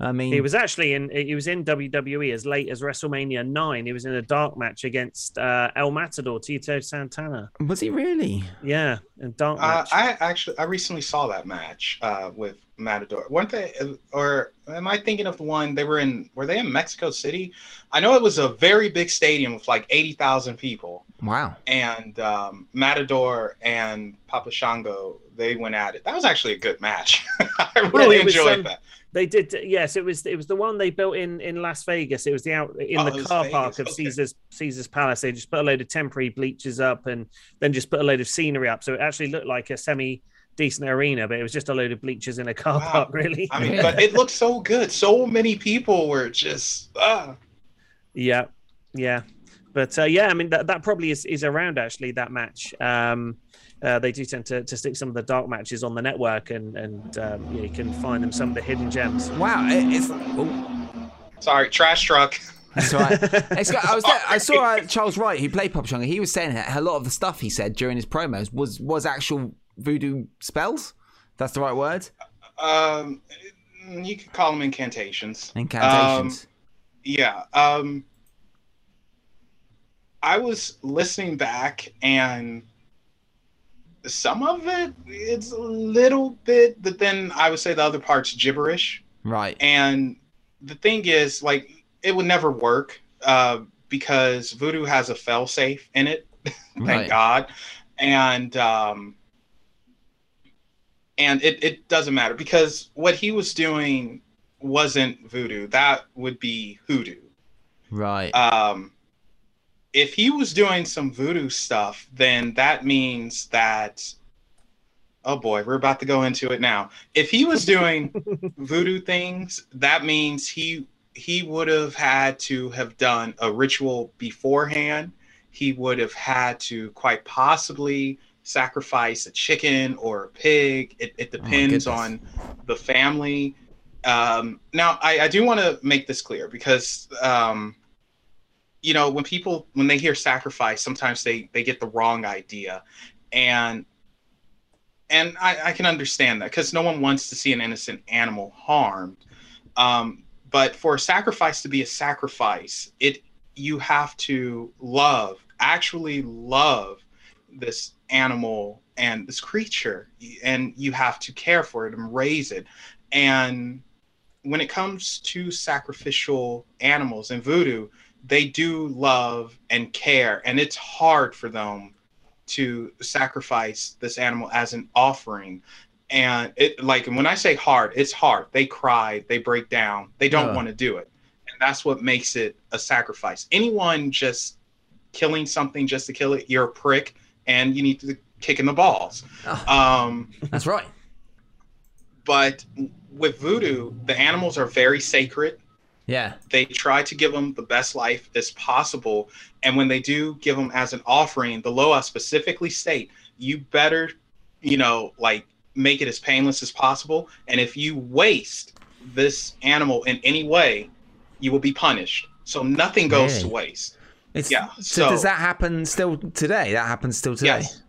I mean, He was actually in. He was in WWE as late as WrestleMania nine. He was in a dark match against uh, El Matador, Tito Santana. was he really? Yeah, in dark Uh, match. I actually, I recently saw that match uh, with Matador. Weren't they, or am I thinking of the one they were in? Were they in Mexico City? I know it was a very big stadium with like eighty thousand people, Wow. and um, Matador and Papa Shango they went at it. That was actually a good match. I really it was, enjoyed um, that. They did. Yes, it was. It was the one they built in in Las Vegas. It was the out in Oh, the car Vegas, park of okay. Caesar's Caesar's Palace. They just put a load of temporary bleachers up and then just put a load of scenery up. So it actually looked like a semi decent arena, but it was just a load of bleachers in a car Wow. park. Really. I mean, but it looked so good. So many people were just. Ah. Yeah, yeah, but uh, yeah, I mean that, that probably is, is around actually that match. Um, uh, they do tend to, to stick some of the dark matches on the network, and and um, yeah, you can find them some of the hidden gems. Wow. It, it's. Oh, sorry, trash truck. that's all right. It's got, I was there, I saw uh, Charles Wright, who played Pop Shango. He was saying that a lot of the stuff he said during his promos was was actual voodoo spells. That's the right word. Um, you could call them incantations. Incantations. yeah um i was listening back and some of it it's a little bit but then i would say the other part's gibberish right. and the thing is, like, it would never work uh, because voodoo has a failsafe in it. Thank Right. God, and um, and it it doesn't matter because what he was doing wasn't voodoo. That would be hoodoo. Right. Um, if he was doing some voodoo stuff, then that means that. Oh boy, we're about to go into it now. If he was doing voodoo things, that means he he would have had to have done a ritual beforehand. He would have had to quite possibly sacrifice a chicken or a pig. It, it depends goodness. on the family. Um, now, I, I do want to make this clear because um, you know when people when they hear sacrifice, sometimes they they get the wrong idea, and and I, I can understand that because no one wants to see an innocent animal harmed. Um, but for a sacrifice to be a sacrifice, it you have to love, actually love this animal and this creature, and you have to care for it and raise it. And when it comes to sacrificial animals in voodoo, they do love and care, and it's hard for them to sacrifice this animal as an offering. And it like when i say hard it's hard. They cry they break down they don't Uh. want to do it. And that's what makes it a sacrifice. Anyone just killing something just to kill it you're a prick and you need to kick in the balls. Oh, um that's right. but with voodoo the animals are very sacred Yeah. they try to give them the best life as possible and when they do give them as an offering the loa specifically state you better you know like make it as painless as possible and if you waste this animal in any way you will be punished so nothing goes to waste It's, Yeah, So, so- does that happen still today? That happens still today. yes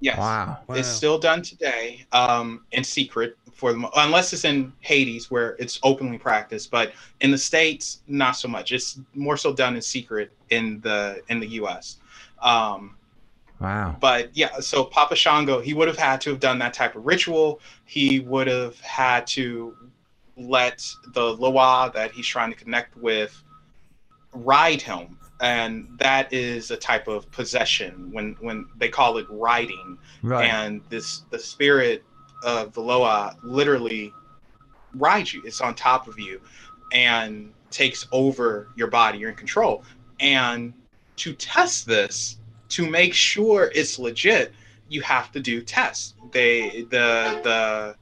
yes Wow. It's still done today, um, in secret for the unless it's in Haiti where it's openly practiced. But in the states, not so much. It's more so done in secret in the in the U.S. Um, Wow. but yeah, so Papa Shango, he would have had to have done that type of ritual. He would have had to let the Loa that he's trying to connect with ride him. And that is a type of possession when when they call it riding Right. and this the spirit of the Loa literally rides you. It's on top of you and takes over your body. You're in control. And to test this, to make sure it's legit, you have to do tests. They the the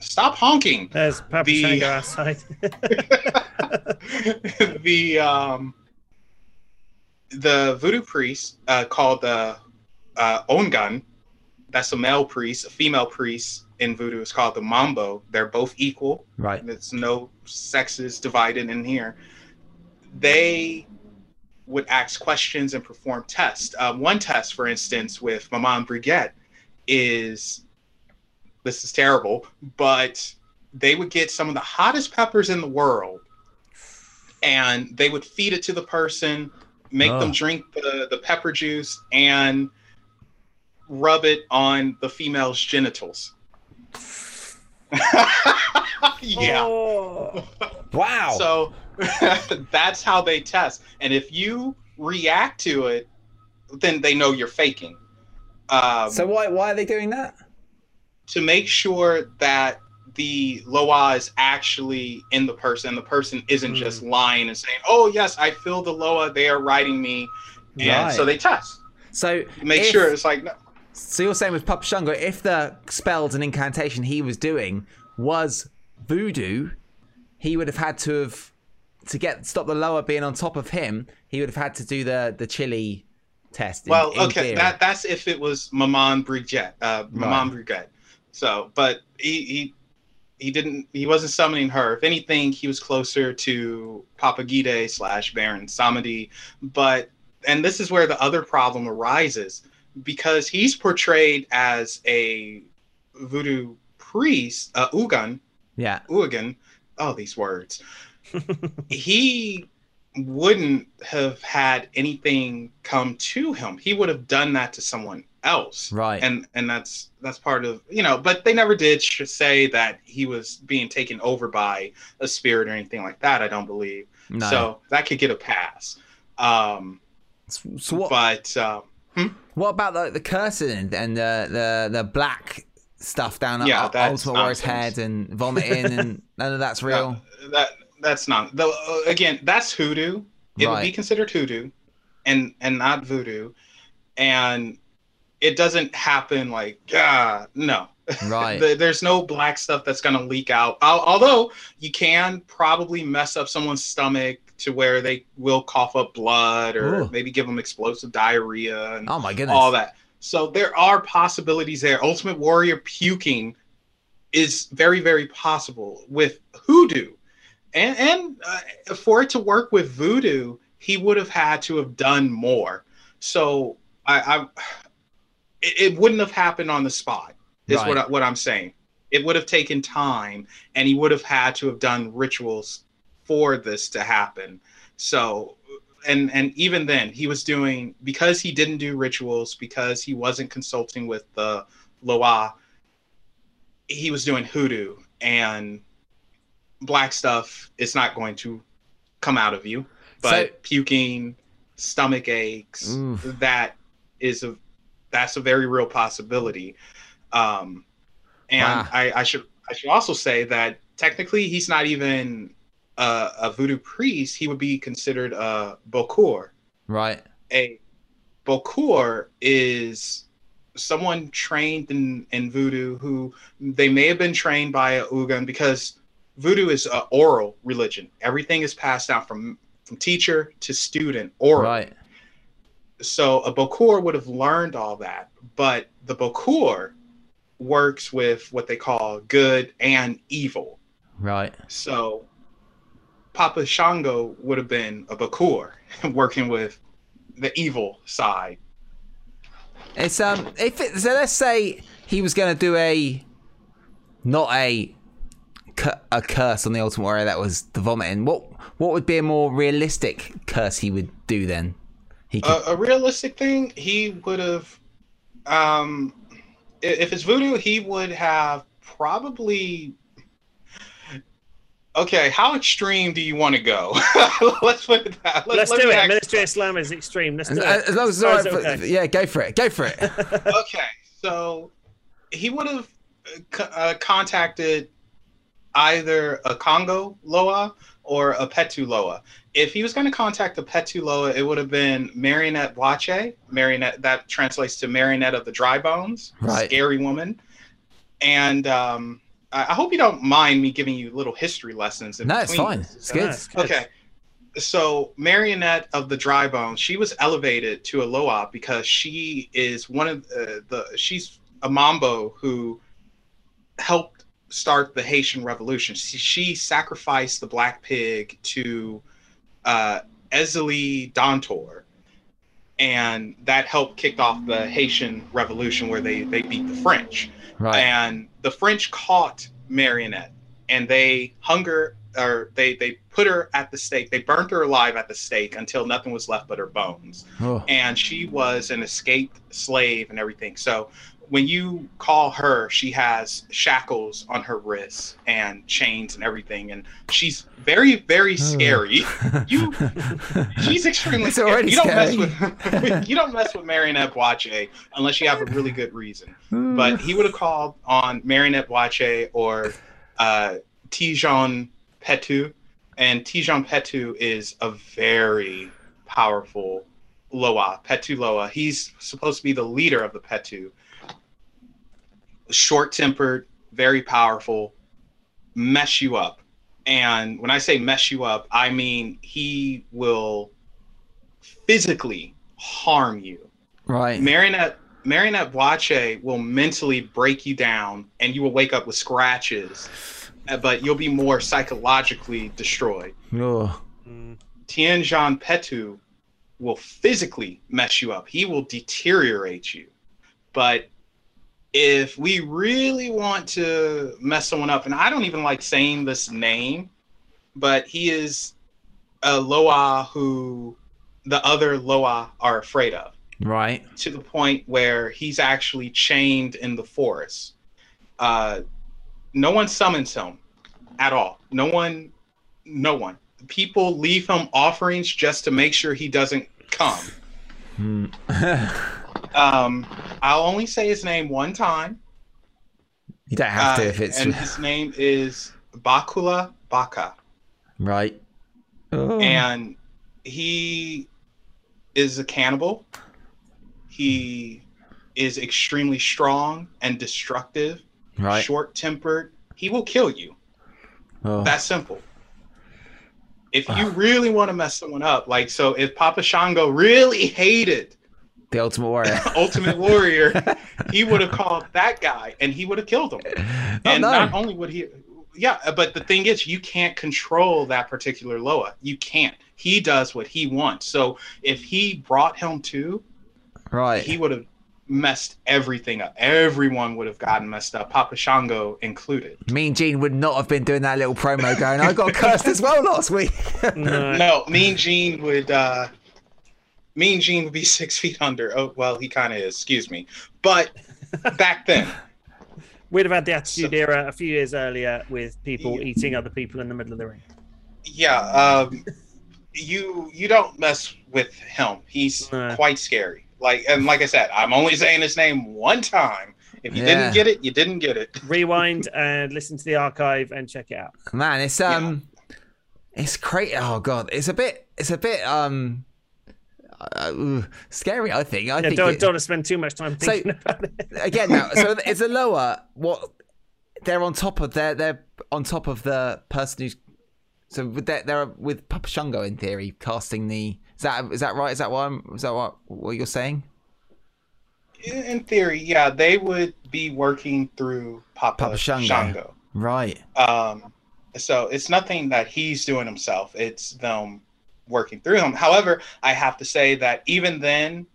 stop honking. There's Papa The- Shango outside. the um the voodoo priest uh, called the uh, Ongan, that's a male priest. A female priest in voodoo is called the Mambo. They're both equal. right. There's no sexes divided in here. They would ask questions and perform tests. Uh, one test, for instance, with Maman Brigitte is this is terrible, but they would get some of the hottest peppers in the world and they would feed it to the person, make them Oh. drink the, the pepper juice, and rub it on the female's genitals. yeah. Oh. Wow. So that's how they test. And if you react to it, then they know you're faking. Um, so why why are they doing that? to make sure that the Loa is actually in the person, the person isn't just lying and saying, "Oh yes, I feel the Loa. They are riding me," and so they test. So Make if- sure it's like, no, So you're saying with Papa Shango, if the spells and incantation he was doing was voodoo, he would have had to have to get stop the lower being on top of him. He would have had to do the the chili test. in- well, okay, that that's if it was Maman Brigitte, uh, Maman Brigitte. So, but he, he he didn't he wasn't summoning her. If anything, he was closer to Papa Gide slash Baron Samedi. But and this is where the other problem arises because he's portrayed as a voodoo priest, uh, Ugan, yeah. Ugan. Oh, these words. he wouldn't have had anything come to him. He would have done that to someone else. Right. And and that's that's part of you know, but they never did sh- say that he was being taken over by a spirit or anything like that. I don't believe. No. So that could get a pass. Um, so what? but um, What about the the cursing and, the, the the black stuff down Yeah, at Ultimate Warrior's head and vomiting and none of that's real? No, that that's not the uh, again. That's hoodoo. It would be considered hoodoo, and and not voodoo, and it doesn't happen like ah no. Right. There- There's no black stuff that's gonna leak out. Al- Although you can probably mess up someone's stomach to where they will cough up blood or Ooh. maybe give them explosive diarrhea and oh my goodness. all that. So there are possibilities there. Ultimate Warrior puking is very, very possible with hoodoo, and and uh, for it to work with voodoo, he would have had to have done more. So I, I it, it wouldn't have happened on the spot. Is Right. what I, what I'm saying. It would have taken time, and he would have had to have done rituals for this to happen. So and and even then he was doing because he didn't do rituals because he wasn't consulting with the loa he was doing hoodoo and black stuff is not going to come out of you but So- puking stomach aches Oof. that is a that's a very real possibility um and Wow. I, I should i should also say that technically he's not even a, a voodoo priest he would be considered a bokor Right. a bokor is someone trained in, in voodoo who they may have been trained by a ugan because voodoo is an oral religion everything is passed down from from teacher to student oral Right. so a bokor would have learned all that but the bokor works with what they call good and evil Right. so papa shango would have been a bokor working with the evil side It's um if it, so let's say he was going to do a not a a curse on the Ultimate Warrior that was the vomiting. What what would be a more realistic curse he would do then? He could, a, a realistic thing he would have um if it's voodoo he would have probably okay how extreme do you want to go let's put it that Let's, let do me it. ask- Ministry of Slam is extreme. Let's as, do it. as long as it's far all as right okay. yeah, go for it. Go for it. okay so he would have uh, uh, contacted either a congo loa or a petu loa if he was going to contact the petu loa it would have been marionette wache marionette that translates to marionette of the dry bones Right. scary woman and um, I, hope you don't mind me giving you little history lessons in no, it's fine. It's good. Nice. Good. Okay. So Marionette of the Dry Bones, she was elevated to a Loa because she is one of the, the she's a Mambo who helped start the Haitian Revolution. She, she sacrificed the black pig to uh, Ezeli Dantor, and that helped kick off the Haitian Revolution where they they beat the French Right. and the French caught Marionette and they hunger or they they put her at the stake. They burnt her alive at the stake until nothing was left but her bones. Oh, And she was an escaped slave and everything. So when you call her, she has shackles on her wrists and chains and everything, and she's very very scary. you She's extremely It's scary. you don't scary. mess with you don't mess with Marionette Boache unless you have a really good reason. But he would have called on Marionette Boache or uh, Tijon Petu, and Tijon Petu is a very powerful Loa, Petu Loa. He's supposed to be the leader of the Petu. Short tempered, very powerful, mess you up. And when I say mess you up, I mean he will physically harm you. right. Marionette Marionette Boache will mentally break you down and you will wake up with scratches, but you'll be more psychologically destroyed. Oh, mm. Ti Jean Petu will physically mess you up. He will deteriorate you. But if we really want to mess someone up, and I don't even like saying this name, but he is a Loa who the other Loa are afraid of. Right. to the point where he's actually chained in the forest. Uh, no one summons him at all. No one, no one. People leave him offerings just to make sure he doesn't come. um, I'll only say his name one time. You don't have to uh, if it's and his name is Bakulu Baka. right. Oh. and he is a cannibal. He is extremely strong and destructive, right. short tempered. He will kill you. Oh. That's simple. If you really want to mess someone up, like so, if Papa Shango really hated the Ultimate Warrior. Ultimate Warrior, he would have called that guy and he would have killed him. oh and no. not only would he yeah but the thing is you can't control that particular loa you can't he does what he wants so if he brought him to right. he would have messed everything up everyone would have gotten messed up papa shango included Mean Gene would not have been doing that little promo going, I got cursed as well last week. No. no mean gene would uh mean gene would be six feet under oh well he kind of is excuse me but back then We'd have had the Attitude So- Era a few years earlier with people Yeah. eating other people in the middle of the ring. yeah um you you don't mess with him he's No. quite scary like and like i said i'm only saying his name one time if you Yeah. didn't get it you didn't get it Rewind and listen to the archive and check it out. Man, it's um it's crazy. Oh god, it's a bit it's a bit um uh, scary, I think. I Yeah, think don't, it- don't spend too much time So- thinking about it. again now so it's a lower what they're on top of they're they're on top of the person who's so with that they're with Papa Shango in theory casting the is that is that right is that what I'm is that what what you're saying in in theory yeah they would be working through papa, Papa Shango. shango right um so it's nothing that he's doing himself it's them working through him however i have to say that even then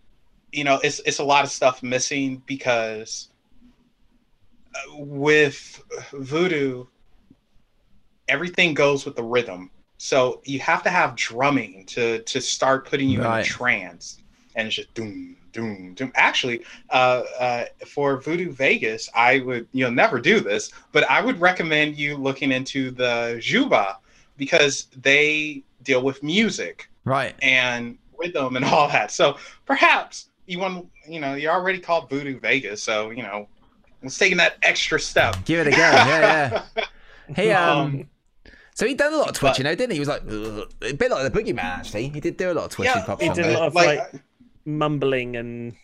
you know it's it's a lot of stuff missing because uh, with voodoo everything goes with the rhythm. So you have to have drumming to to start putting you in a trance and it's just doom doom doom. Actually uh, uh, for voodoo vegas i would you'll never do this but i would recommend you looking into the juba because they deal with music right and rhythm and all that so perhaps you want you know you're already called voodoo vegas so you know it's taking that extra step give it a go yeah yeah he um, Um, so he done a lot of but- twitching though didn't he he was like "Ugh." a bit like the boogeyman actually he did do a lot of twitching Yeah, Papa he Shango. did a lot of Like, like mumbling and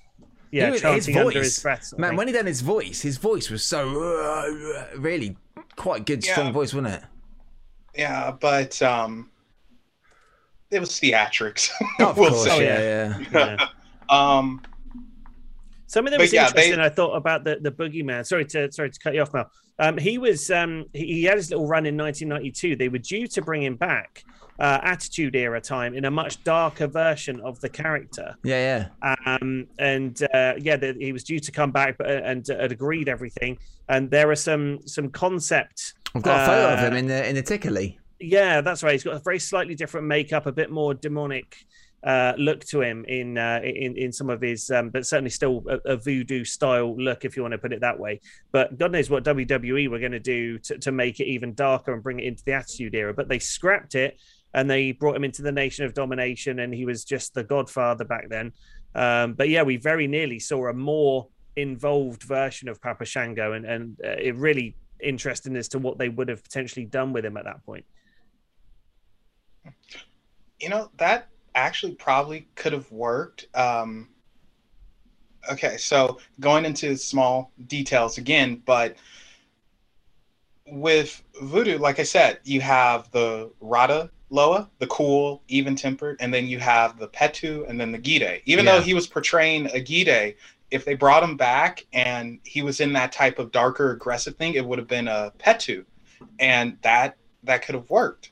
yeah, was- chanting under his breath. man thing. when he done his voice his voice was so uh, really quite good strong Yeah. voice wasn't it yeah but um it was theatrics Oh, of we'll course, say. yeah, yeah. Yeah. um Something that But was yeah, they- interesting, I thought about the the boogeyman. Sorry to sorry to cut you off, Mel. Um, he was um, he, he had his little run in 1992. They were due to bring him back, uh, Attitude Era time, in a much darker version of the character. Yeah, yeah. Um, and uh, yeah, the, he was due to come back, but and uh, had agreed everything. And there are some some concept. I've got a photo of uh, him in the in the tickly. Yeah, that's right. He's got a very slightly different makeup, a bit more demonic uh, look to him in uh, in in some of his, um, but certainly still a, a voodoo style look, if you want to put it that way. But God knows what WWE were going to do to, make it even darker and bring it into the Attitude Era. But they scrapped it and they brought him into the Nation of Domination, and he was just the Godfather back then. Um, but yeah, we very nearly saw a more involved version of Papa Shango, and and uh, it really interesting as to what they would have potentially done with him at that point. You know that actually probably could have worked um okay so going into small details again but with voodoo like i said you have the rada loa the cool even tempered and then you have the petu and then the gide even Yeah. though he was portraying a gide if they brought him back and he was in that type of darker aggressive thing it would have been a petu and that that could have worked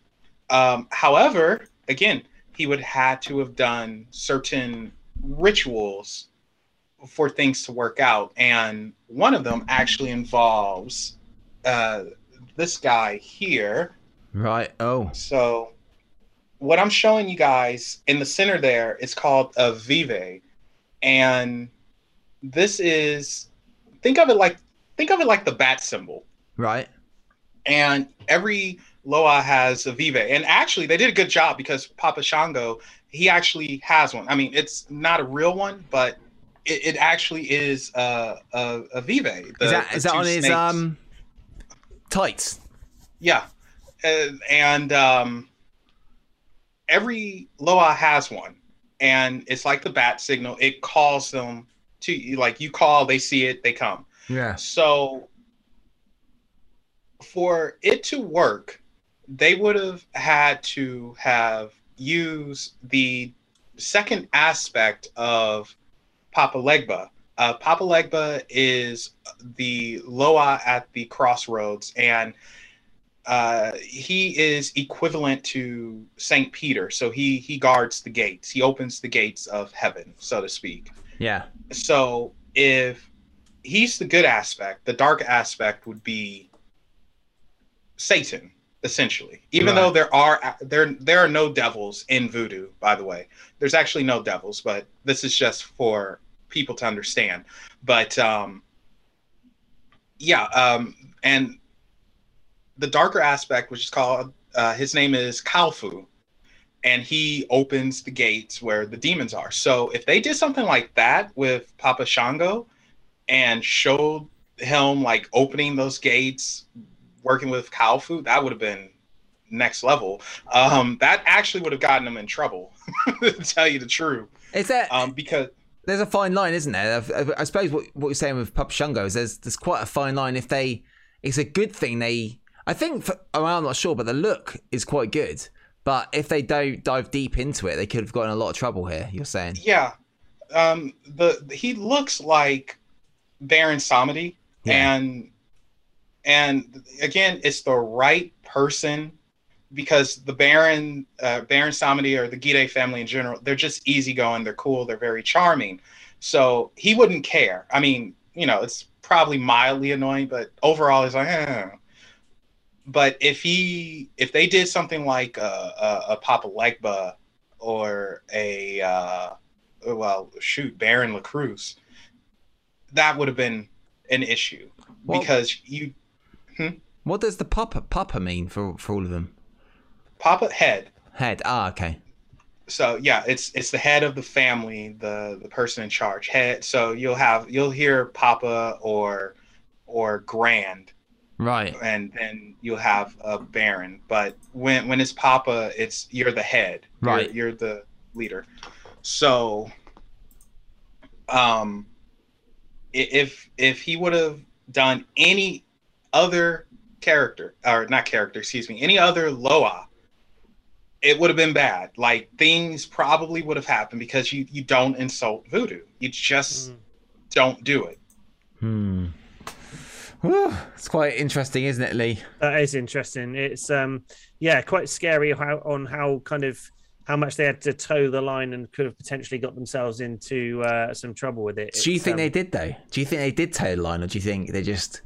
um, however, again, he would had to have done certain rituals for things to work out, and one of them actually involves uh, this guy here. Right. Oh. So, what I'm showing you guys in the center there is called a veve, and this is think of it like think of it like the bat symbol Right. and every Loa has a Veve. And actually, they did a good job because Papa Shango, he actually has one. I mean, it's not a real one, but it, it actually is a, a, a Veve. The- Is that is that on his um tights? Yeah, Uh, and um, every Loa has one, and it's like the bat signal. It calls them to you. Like you call, they see it, they come. Yeah. So for it to work, they would have had to have used the second aspect of Papa Legba. Uh, Papa Legba is the Loa at the crossroads, and uh, he is equivalent to Saint Peter. So he he guards the gates. He opens the gates of heaven, so to speak Yeah. so if he's the good aspect the dark aspect would be satan essentially even Right. though there are there there are no devils in voodoo by the way there's actually no devils but this is just for people to understand but um yeah um and the darker aspect which is called uh, his name is kalfu and he opens the gates where the demons are. So if they did something like that with Papa Shango and showed him like opening those gates, working with Kalfu, that would have been next level. Um, that actually would have gotten him in trouble, to tell you the truth. Is there Um, because there's a fine line, isn't there? I, I- suppose what, what you're saying with Papa Shango is there's there's quite a fine line. If they, it's a good thing they. I think for, oh, I'm not sure, but the look is quite good. But if they don't dive deep into it, they could have gotten a lot of trouble here. You're saying, yeah, um, the he looks like Baron Samedi, Yeah. and and again, it's the right person because the Baron, uh, Baron Samedi, or the Ghede family in general, they're just easygoing, they're cool, they're very charming. So he wouldn't care. I mean, you know, it's probably mildly annoying, but overall, he's like, eh. But if he, if they did something like a, a, a Papa Legba or a, uh, well, shoot, Baron La Croix, that would have been an issue Well- because you what does the Papa Papa mean for for all of them? Papa head. Head. Ah, okay. So yeah, it's it's the head of the family, the the person in charge. Head. So you'll have you'll hear Papa or or Grand, Right. and then you'll have a Baron. But when when it's Papa, it's you're the head. You're- Right. You're, the leader. So, um, if if he would have done any other character or not character, excuse me, any other Loa, it would have been bad. Like things probably would have happened because you you don't insult voodoo. You just Mm. don't do it. Hmm. Whew, it's quite interesting, isn't it, Lee? That is interesting. It's um yeah, quite scary how on how kind of how much they had to toe the line and could have potentially got themselves into uh, some trouble with it. do you It's, think um, they did though? Do you think they did toe the line, or do you think they just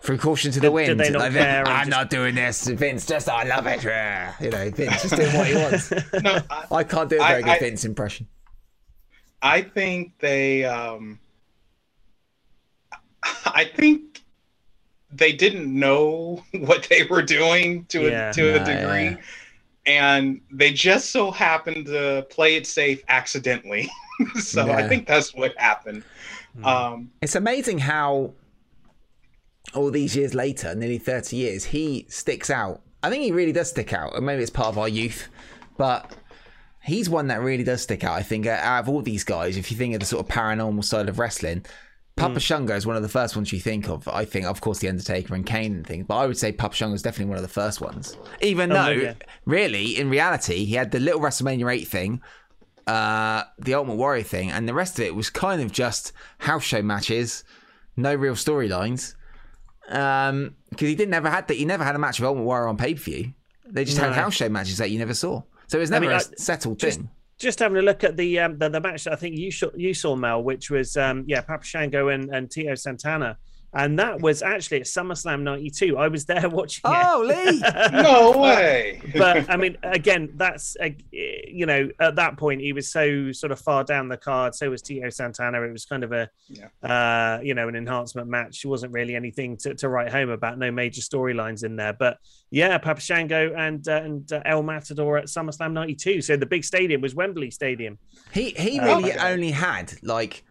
threw caution to the Did- wind? did they not Like, care I'm just- not doing this. Vince, just I love it. You know, Vince just doing what he wants. No, I, I can't do a very good I- Vince impression. I think they um I think they didn't know what they were doing to Yeah. a to a degree. yeah. And they just so happened to play it safe accidentally. so I think that's what happened. Um It's amazing how all these years later, nearly 30 years, he sticks out. I think he really does stick out. And maybe it's part of our youth, but he's one that really does stick out. I think out of all these guys, if you think of the sort of paranormal side of wrestling, Papa Shango is one of the first ones you think of. I think, of course, The Undertaker and Kane and things, but I would say Papa Shango is definitely one of the first ones. Even Oh, though, yeah. really, in reality, he had the little WrestleMania 8 thing, uh, the Ultimate Warrior thing, and the rest of it was kind of just house show matches, no real storylines. Um, because he didn't ever had that. He never had a match with Ultimate Warrior on pay per view. They just had house show matches that you never saw. So it was never mean, a I- settled just- thing. just having a look at the um, the, the match that I think you saw, you saw Mel, which was um, yeah, Papa Shango and, and Tito Santana and that was actually at SummerSlam '92. I was there watching it. Oh, Lee. No way. but I mean, again, that's uh, you know, at that point he was so sort of far down the card. So was Tito Santana. It was kind of a, Yeah. uh, you know, an enhancement match. It wasn't really anything to, to write home about. No major storylines in there. But yeah, Papa Shango and uh, and uh, El Matador at SummerSlam '92. So the big stadium was Wembley Stadium. He he Oh, really okay. only had like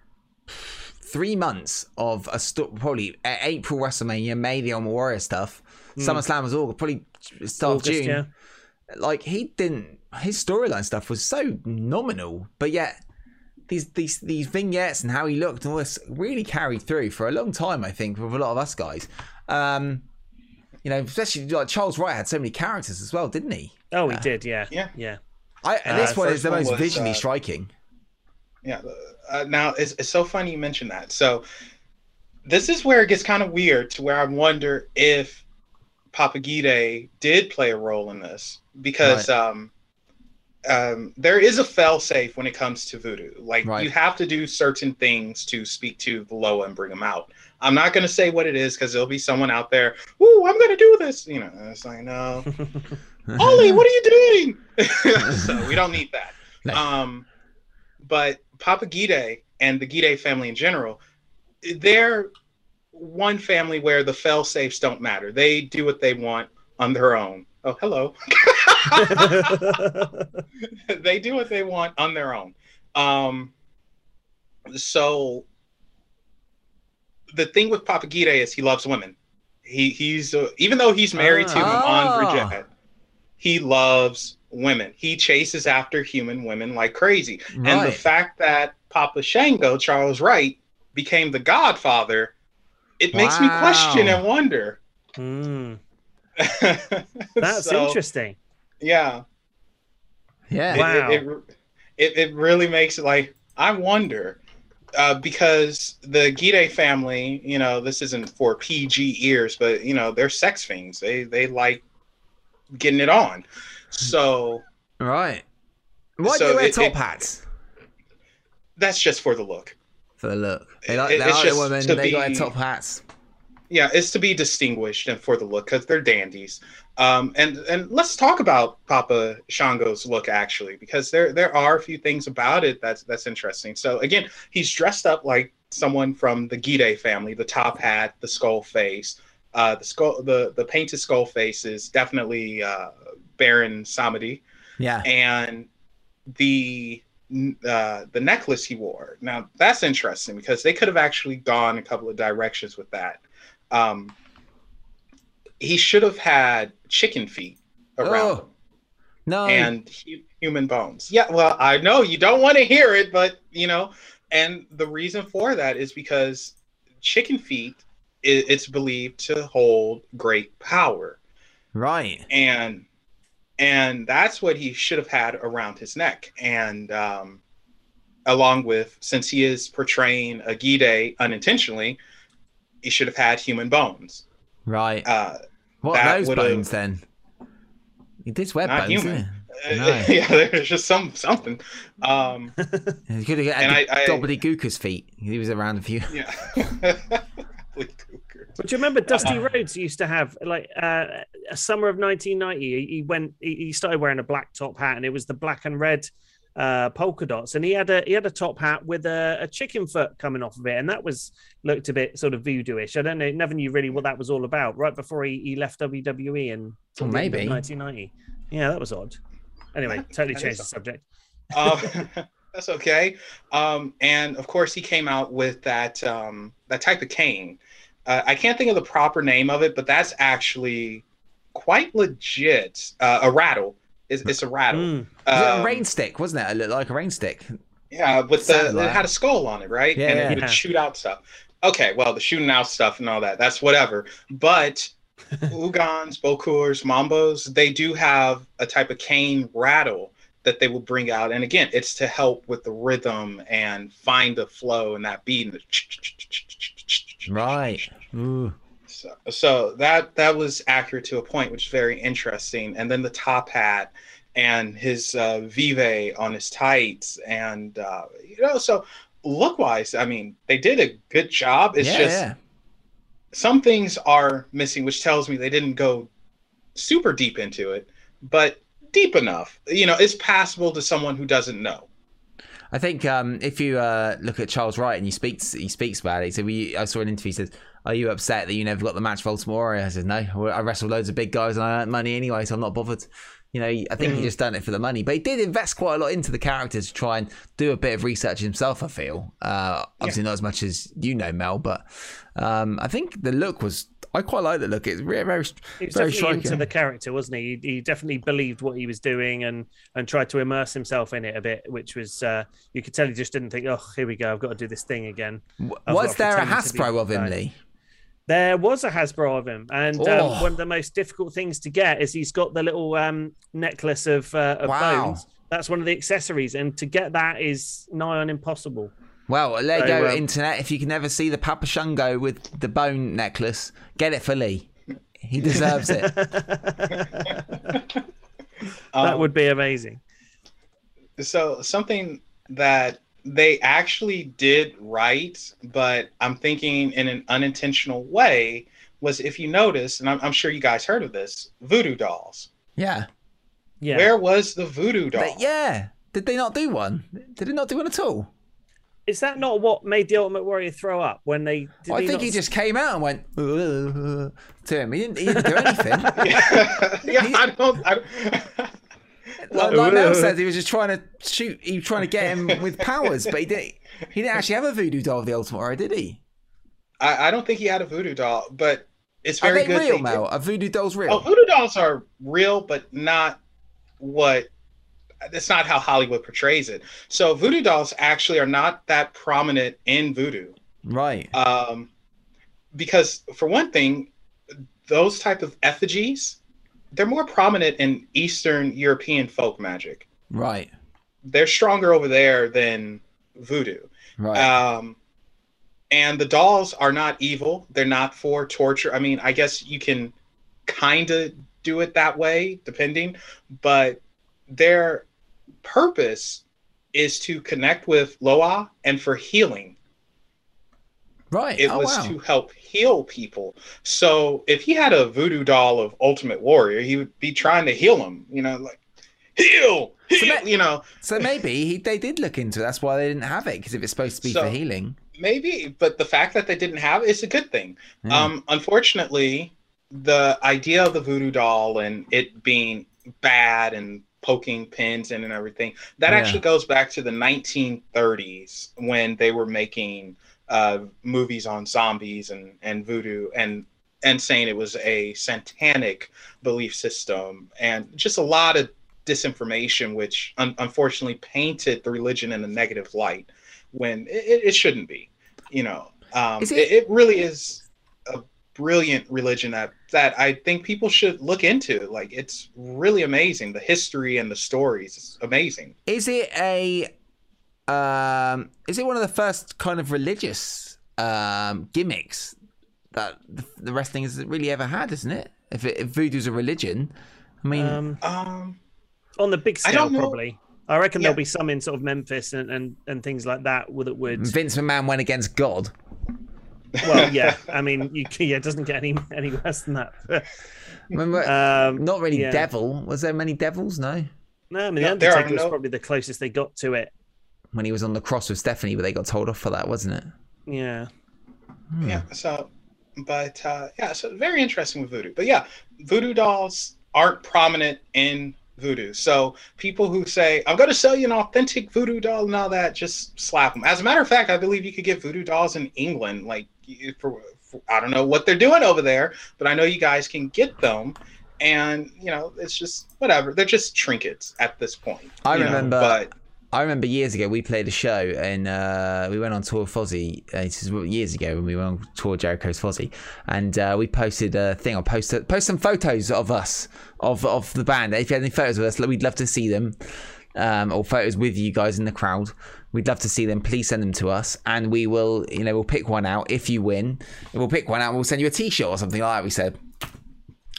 three months of a sto- probably uh, April WrestleMania, May the Ultimate Warrior stuff. SummerSlam was all probably start August, of June. yeah. Like he didn't. His storyline stuff was so nominal, but yet these these these vignettes and how he looked and all this really carried through for a long time. I think with a lot of us guys. Um, you know, especially like Charles Wright had so many characters as well, didn't he? Oh, he did. Yeah. Yeah. Yeah. I, and this Uh, one is the most was, visually uh, striking. Yeah. Uh, now it's, it's so funny you mentioned that. So this is where it gets kind of weird to where I wonder if Papa Ghede did play a role in this because um, um, there is a fail safe when it comes to voodoo. Like Right. you have to do certain things to speak to the Loa and bring them out. I'm not going to say what it is because there'll be someone out there. Ooh, I'm going to do this. You know, and it's like no. Ollie, what are you doing? so we don't need that. No. Um, but Papa Ghede and the Ghede family in general, they're one family where the fail safes don't matter. They do what they want on their own. Oh, hello. they do what they want on their own. Um, so the thing with Papa Ghede is he loves women. He he's uh, even though he's married to Ah. Maman Brigitte, he loves women. He chases after human women like crazy. And the fact that Papa Shango, Charles Wright, became the godfather, it makes me question and wonder. Hmm. That's So, interesting. Yeah. Yeah. It- Wow. It, it, it, it really makes it like, I wonder. Uh, because the Ghede family, you know, this isn't for PG ears, but you know, they're sex fiends. They they like getting it on. So Right. Why So do they wear it- top it- hats? that's just for the look. For the look. They like, It- they it's like the women, to they got top hats. Yeah, it's to be distinguished and for the look because they're dandies. Um, and and let's talk about Papa Shango's look actually because there there are a few things about it that's that's interesting. So again, he's dressed up like someone from the Ghede family, the top hat, the skull face. Uh, the skull, the the painted skull face is definitely uh, Baron Samedi, Yeah. and the uh, the necklace he wore. Now that's interesting because they could have actually gone a couple of directions with that. Um, he should have had chicken feet around Oh. No. and hu- human bones. Yeah, well, I know you don't want to hear it, but you know, and the reason for that is because chicken feet, it's believed to hold great power right. and and that's what he should have had around his neck and um along with since he is portraying a ghede unintentionally he should have had human bones Right. uh what are those bones then? He did wear Not bones, human. No. yeah there's just some something um? He could have And had I- I- Gobbledygooker's feet. He was around a few. yeah But do you remember Dusty Rhodes used to have like uh, a summer of 1990? He, he went, he, he started wearing a black top hat, and it was the black and red uh, polka dots, and he had a he had a top hat with a, a chicken foot coming off of it, and that was looked a bit sort of voodooish. I don't know, never knew really what that was all about. Right before he, he left WWE in Well, the end of maybe. 1990. Yeah, that was odd. Anyway, totally changed the subject. um, that's okay. Um, and of course, he came out with that um, that type of cane. Uh, I can't think of the proper name of it, but that's actually quite legit. Uh, a rattle. It's, it's a rattle. Mm. It a Um, rain stick, wasn't it? It looked like a rain stick. Yeah, with the like- it had a skull on it, right? Yeah, and yeah. it would Yeah. shoot out stuff. Okay, well, the shooting out stuff and all that, that's whatever. But Houngans, Bokors, Mambos, they do have a type of cane rattle that they will bring out. And again, it's to help with the rhythm and find the flow and that beat. And the Right. Ooh. so, so that that was accurate to a point, which is very interesting. And then the top hat and his uh, veve on his tights, and uh, you know, so look wise, I mean, they did a good job. It's yeah, just yeah. some things are missing, which tells me they didn't go super deep into it, but deep enough. You know, it's passable to someone who doesn't know. I think um, if you uh, look at Charles Wright and he speaks, he speaks about it. So we, I saw an interview. He says, "Are you upset that you never got the match for Ultimate Warrior?" I said, "No, I wrestled loads of big guys and I earned money anyway, so I'm not bothered." You know, I think he just done it for the money, but he did invest quite a lot into the characters to try and do a bit of research himself. I feel, uh, obviously not as much as you know, Mel, but um, I think the look was. I quite like the look. It's very, very, He was very definitely striking. into the character, wasn't he? he? He definitely believed what he was doing and and tried to immerse himself in it a bit, which was uh, you could tell he just didn't think, oh, here we go, I've got to do this thing again. I've Was there a Hasbro of him. Lee? There was a Hasbro of him, and Oh. um, one of the most difficult things to get is he's got the little um, necklace of, uh, of Wow. bones. That's one of the accessories, and to get that is nigh on impossible. Well, Lego So, um, Internet. If you can never see the Papa Shango with the bone necklace, get it for Lee. He deserves it. that Um, would be amazing. so something that they actually did right, but I'm thinking in an unintentional way was if you notice, and I'm, I'm sure you guys heard of this, voodoo dolls. Yeah. Yeah, Where was the voodoo doll? They- yeah. Did they not do one? Did it not do one at all? Is that not what made the Ultimate Warrior throw up when they? Did I they think not he just came out and went to him. He didn't, he didn't do anything. yeah, I don't. I, like, like Mel said, he was just trying to shoot. He was trying to get him with powers, but he didn't. He didn't actually have a voodoo doll of the Ultimate Warrior, did he? I, I don't think he had a voodoo doll, but it's Are very they good. real, Mel? did- Are voodoo dolls real? Oh, voodoo dolls are real, but not what. That's not how Hollywood portrays it. So voodoo dolls actually are not that prominent in voodoo, right. um, because for one thing, those type of effigies, they're more prominent in Eastern European folk magic. Right. They're stronger over there than voodoo. Right. Um, and the dolls are not evil. They're not for torture. I mean, I guess you can kind of do it that way, depending, but their purpose is to connect with Loa and for healing. right. It oh, was wow. to help heal people. So if he had a voodoo doll of Ultimate Warrior, he would be trying to heal him, you know, like heal, heal, that- you know. So maybe he, they did look into it. That's why they didn't have it, because if it's supposed to be So- for healing. maybe but the fact that they didn't have it is a good thing Yeah. um unfortunately the idea of the voodoo doll and it being bad and poking pins in and everything that Yeah. actually goes back to the 1930s when they were making uh movies on zombies and and voodoo and and saying it was a satanic belief system and just a lot of disinformation which un- unfortunately painted the religion in a negative light when it, it- it shouldn't be you know um it, it- it really is a brilliant religion that that i think people should look into like it's really amazing the history and the stories is amazing Is it a um is it one of the first kind of religious um gimmicks that the, the wrestling has really ever had, isn't it? If, it, if voodoo's a religion, I mean, Um, um on the big scale, don't probably. I reckon Yeah. there'll be some in sort of Memphis and, and, and things like that that would. Vince McMahon went against God. Well, yeah. I mean, you, yeah, it doesn't get any any worse than that. Remember, um, not really yeah. devil. Was there many devils? No. no, I mean, the No, are Undertaker was no- probably the closest they got to it. When he was on the cross with Stephanie, but they got told off for that, wasn't it? Yeah. yeah so but uh yeah so very interesting with voodoo but yeah voodoo dolls aren't prominent in voodoo so people who say i'm going to sell you an authentic voodoo doll and all that just slap them as a matter of fact i believe you could get voodoo dolls in england like you- for, for i don't know what they're doing over there but i know you guys can get them and you know it's just whatever they're just trinkets at this point I you know, remember- but I remember years ago we played a show and uh, we went on tour with Fozzy. Uh, this is years ago when we went on tour Jericho's Fozzy, and uh, we posted a thing. I'll post post some photos of us of of the band. If you had any photos of us, we'd love to see them, um, or photos with you guys in the crowd. We'd love to see them. Please send them to us, and we will. You know, we'll pick one out if you win. We'll pick one out. and We'll send you a T-shirt or something like that. We said.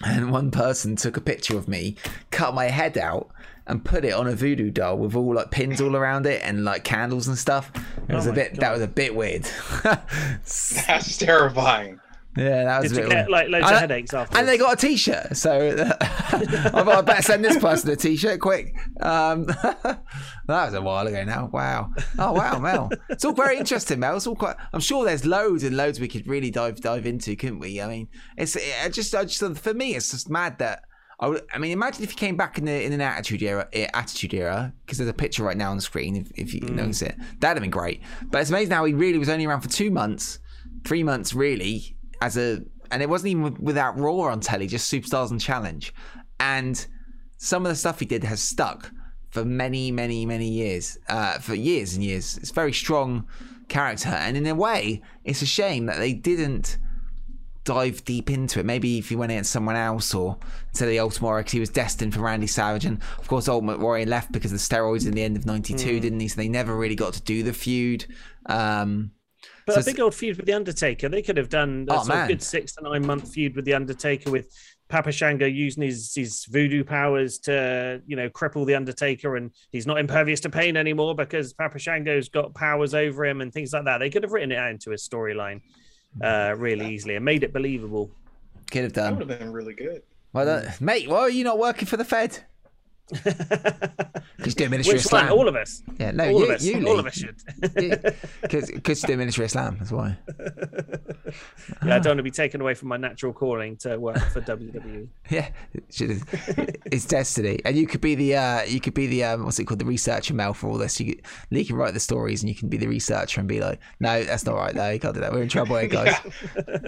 And one person took a picture of me, cut my head out, and put it on a voodoo doll with all like pins all around it and like candles and stuff. It oh was Oh a my bit that was a bit weird. that's terrifying Yeah, that was Did a get like loads of And- headaches after? And they got a T-shirt, so I thought I better send this person a T-shirt quick. Um, that was a while ago now. Wow. Oh wow, Mel. It's all very interesting, Mel. It's all quite. I'm sure there's loads and loads we could really dive dive into, couldn't we? I mean, it's I just I just for me, it's just mad that. I, would, I mean, imagine if you came back in the in an attitude era, eh, attitude era, because there's a picture right now on the screen. If, if you notice it, that'd have been great. But it's amazing how he really was only around for two months, three months really, as a, and it wasn't even without Raw on telly, just Superstars and Challenge, and some of the stuff he did has stuck for many, many, many years, uh, for years and years. It's a very strong character, and in a way, it's a shame that they didn't dive deep into it. Maybe if he went against someone else or of the Ultimate Warrior, because he was destined for Randy Savage. And of course, Ultimate Warrior left because of the steroids in the end of 92, didn't he? So they never really got to do the feud. Um, But So a big old feud with the Undertaker. They could have done a Oh, sort good six to nine month feud with the Undertaker with Papa Shango using his his voodoo powers to you know cripple the Undertaker, and he's not impervious to pain anymore because Papa Shango's got powers over him and things like that. They could have written it out into a storyline uh, really easily and made it believable. could have That done. would have been really good. Well, that, mate, why are you not working for the Fed? Because doing Ministry of Which one? All of us. yeah, no, all you, of us. you, all of us should. Because you do Ministry of Slam, that's why. yeah, I don't want to be taken away from my natural calling to work for. WWE. Yeah, it it's destiny, and you could be the uh, you could be the um, what's it called, the researcher Mel for all this. You could, Lee can write the stories, and you can be the researcher and be like, no, that's not right. though. you can't do that. We're in trouble here, guys.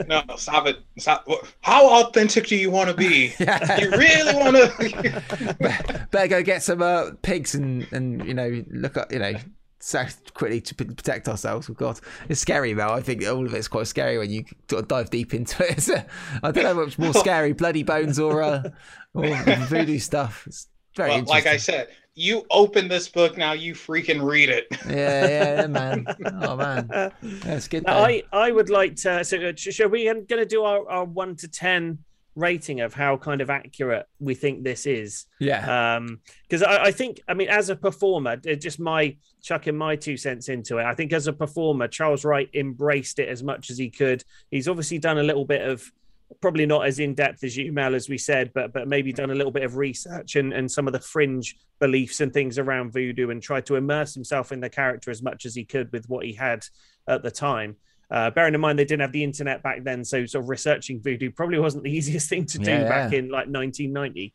No, stop it. Stop. How authentic do you want to be? You really want to? Better go get some uh, pigs and and you know look up you know. So quickly to protect ourselves. Oh God, it's scary, though. I think all of it's quite scary when you sort of dive deep into it. It's, uh, I don't know what's more scary, bloody bones or uh, or voodoo stuff. It's very well, like I said, you open this book now. You freaking read it. Yeah, yeah, yeah, man. Oh man, yeah, good. Now. I, I would like to. So, uh, sh- shall we going to do our, our one to ten rating of how kind of accurate we think this is? yeah, Um, because I, I think, I mean, as a performer, uh, just my chucking my two cents into it. I think as a performer, Charles Wright embraced it as much as he could. He's obviously done a little bit of. Probably not as in depth as you, Mel, as we said, but but maybe done a little bit of research and, and some of the fringe beliefs and things around voodoo and tried to immerse himself in the character as much as he could with what he had at the time. Uh, bearing in mind they didn't have the internet back then, so sort of researching voodoo probably wasn't the easiest thing to do Yeah, back yeah. in like 1990.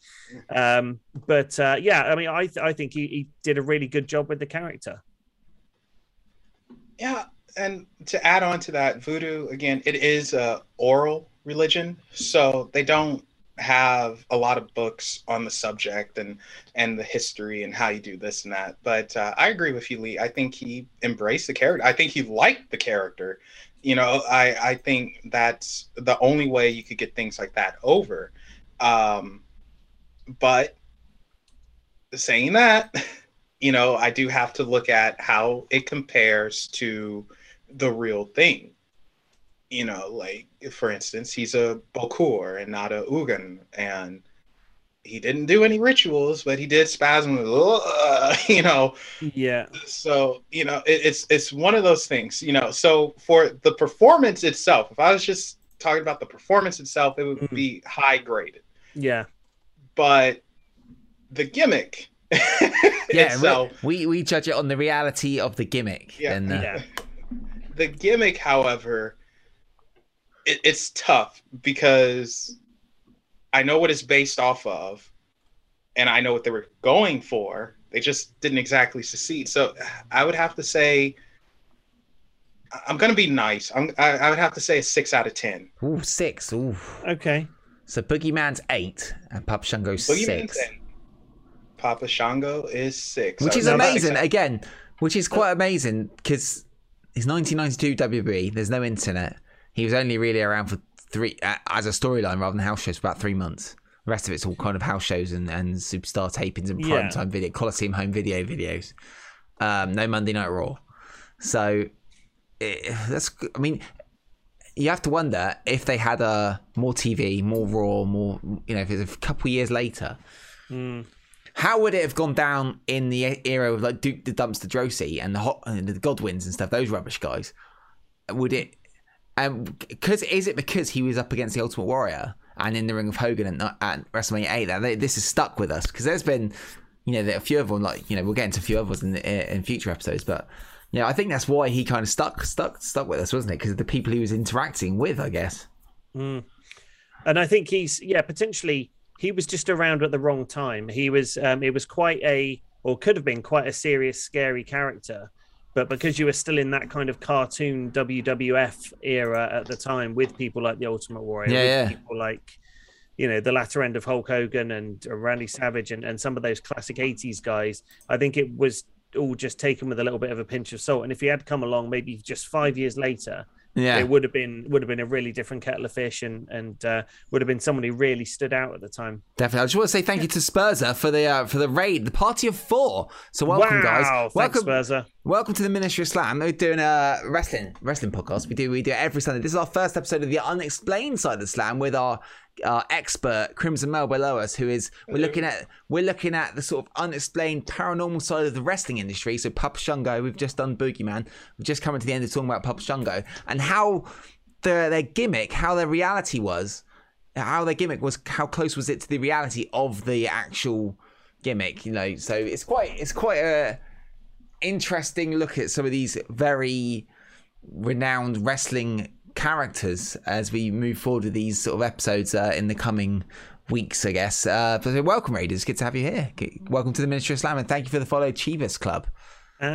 Um, but uh, yeah, I mean, I th- I think he, he did a really good job with the character. Yeah, and to add on to that, voodoo again, it is a oral religion, so they don't have a lot of books on the subject and and the history and how you do this and that. But uh, I agree with you, Lee. I think he embraced the character. I think he liked the character. You know, I I think that's the only way you could get things like that over. Um, but saying that, you know, I do have to look at how it compares to the real thing. You know, like for instance, he's a Bokor and not a Houngan, and he didn't do any rituals, but he did spasm. "Ugh," You know, Yeah, so you know, it, it's it's one of those things. You know, so for the performance itself, if I was just talking about the performance itself, it would Mhm. be high graded. yeah, But the gimmick yeah. itself, we, we we judge it on the reality of the gimmick. Yeah. and, uh, yeah. the gimmick, however, it, it's tough because I know what it's based off of, and I know what they were going for. They just didn't exactly succeed. So I would have to say, I- I'm going to be nice. I'm, I, I would have to say a six out of ten. Ooh, six. Ooh. Okay. So Boogeyman's eight and Papa Shango's Boogeyman's six, ten. Papa Shango is six, which is amazing. Again, which is quite amazing because it's 1992 WB. There's no internet. He was only really around for three uh, as a storyline rather than house shows for about three months. The rest of it's all kind of house shows and, and superstar tapings and Yeah. prime time video, Coliseum home video videos. Um, no Monday Night Raw. So it, that's. I mean, you have to wonder if they had a more TV, more Raw, more you know, if it's a couple years later, Mm. how would it have gone down in the era of like Duke the Dumpster Droese and the Hot and the Godwins and stuff? Those rubbish guys. Would it? And because is it because he was up against the Ultimate Warrior and in the ring of Hogan at, at WrestleMania eight that they, this has stuck with us because there's been you know a few of them like you know we'll get into a few others in the, in future episodes, but yeah, I think that's why he kind of stuck stuck stuck with us, wasn't it? Because of the people he was interacting with, I guess. And I think he's yeah potentially he was just around at the wrong time. He was um, it was quite a or could have been quite a serious, scary character, but because you were still in that kind of cartoon WWF era at the time with people like the Ultimate Warrior, Yeah, with yeah. people like you know the latter end of Hulk Hogan and Randy Savage and, and some of those classic '80s guys, I think it was all just taken with a little bit of a pinch of salt. And if he had come along maybe just five years later, Yeah, it would have been would have been a really different kettle of fish and and uh, would have been someone who really stood out at the time. Definitely. I just want to say thank you to Spurzer for the uh, for the raid, the party of four. So welcome, wow, guys. thanks, welcome, Spurzer. welcome to the Ministry of Slam. We're doing a wrestling wrestling podcast. We do we do it every Sunday. This is our first episode of the unexplained side of Slam with our our expert Crimson Mel below us, who is we're looking at we're looking at the sort of unexplained paranormal side of the wrestling industry. So Papa Shango, we've just done Boogeyman. We've just come to the end of talking about Papa Shango and how their their gimmick, how their reality was how their gimmick was how close was it to the reality of the actual gimmick you know so it's quite it's quite a interesting look at some of these very renowned wrestling characters as we move forward with these sort of episodes uh, in the coming weeks i guess uh but welcome raiders good to have you here welcome to the ministry of slam and thank you for the follow chivas club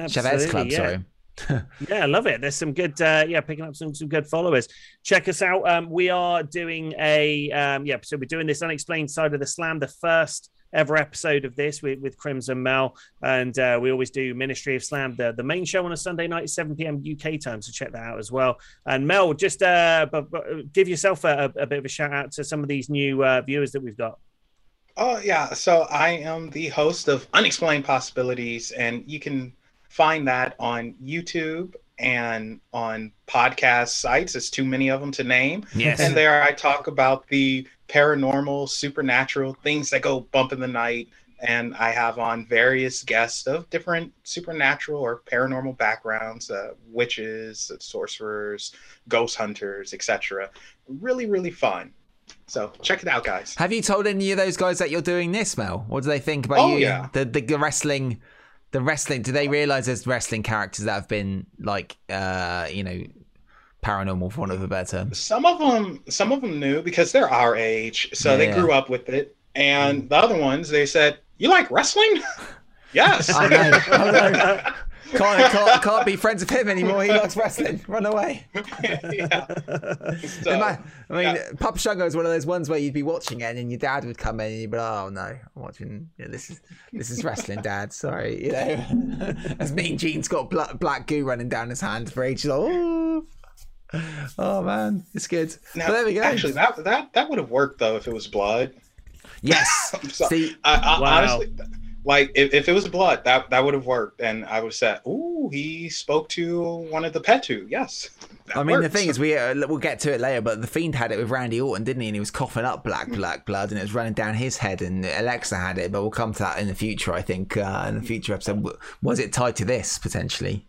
chavez club yeah. sorry Yeah, I love it. There's some good, uh, yeah, picking up some some good followers. Check us out. Um, we are doing a, um, yeah, so we're doing this unexplained side of the slam, the first ever episode of this with, with Crimson Mel, and uh, we always do Ministry of Slam, the the main show on a Sunday night, 7 p.m. UK time. So check that out as well. And Mel, just uh, but, but give yourself a, a bit of a shout out to some of these new uh, viewers that we've got. Oh yeah, so I am the host of Unexplained Possibilities, and you can find that on YouTube and on podcast sites. There's too many of them to name. yes And there I talk about the paranormal, supernatural things that go bump in the night. And I have on various guests of different supernatural or paranormal backgrounds, uh, witches, sorcerers, ghost hunters, etc. Really, really fun. So check it out, guys. Have you told any of those guys that you're doing this, Mel? What do they think about Oh, you? yeah. The, the the wrestling, the wrestling. Do they realize there's wrestling characters that have been like, uh, you know, paranormal for want of a better term? Some of them, some of them knew because they're our age, so they Yeah. grew up with it. And mm. the other ones, they said, "You like wrestling?" yes. I know. I know. Can't, can't, can't be friends with him anymore. He likes wrestling. Run away. yeah. So, I mean, yeah. Papa Shango is one of those ones where you'd be watching it, and then your dad would come in, and you'd be like, "Oh no, I'm watching. Yeah, this is this is wrestling, Dad. Sorry, you know." As Mean Gene's got black, black goo running down his hand for ages. Like, oh, oh man, it's good. Now, but there we go. Actually, that that that would have worked though if it was blood. yes. I'm. See, I, I, Wow. Honestly, like if, if it was blood, that that would have worked, and I would have said, "Ooh, he spoke to one of the Petro." Yes. that I mean, the thing is, we uh, we'll get to it later, but the Fiend had it with Randy Orton, didn't he? And he was coughing up black, black blood, and it was running down his head. And Alexa had it, but we'll come to that in the future. I think uh, in the future episode, was it tied to this potentially?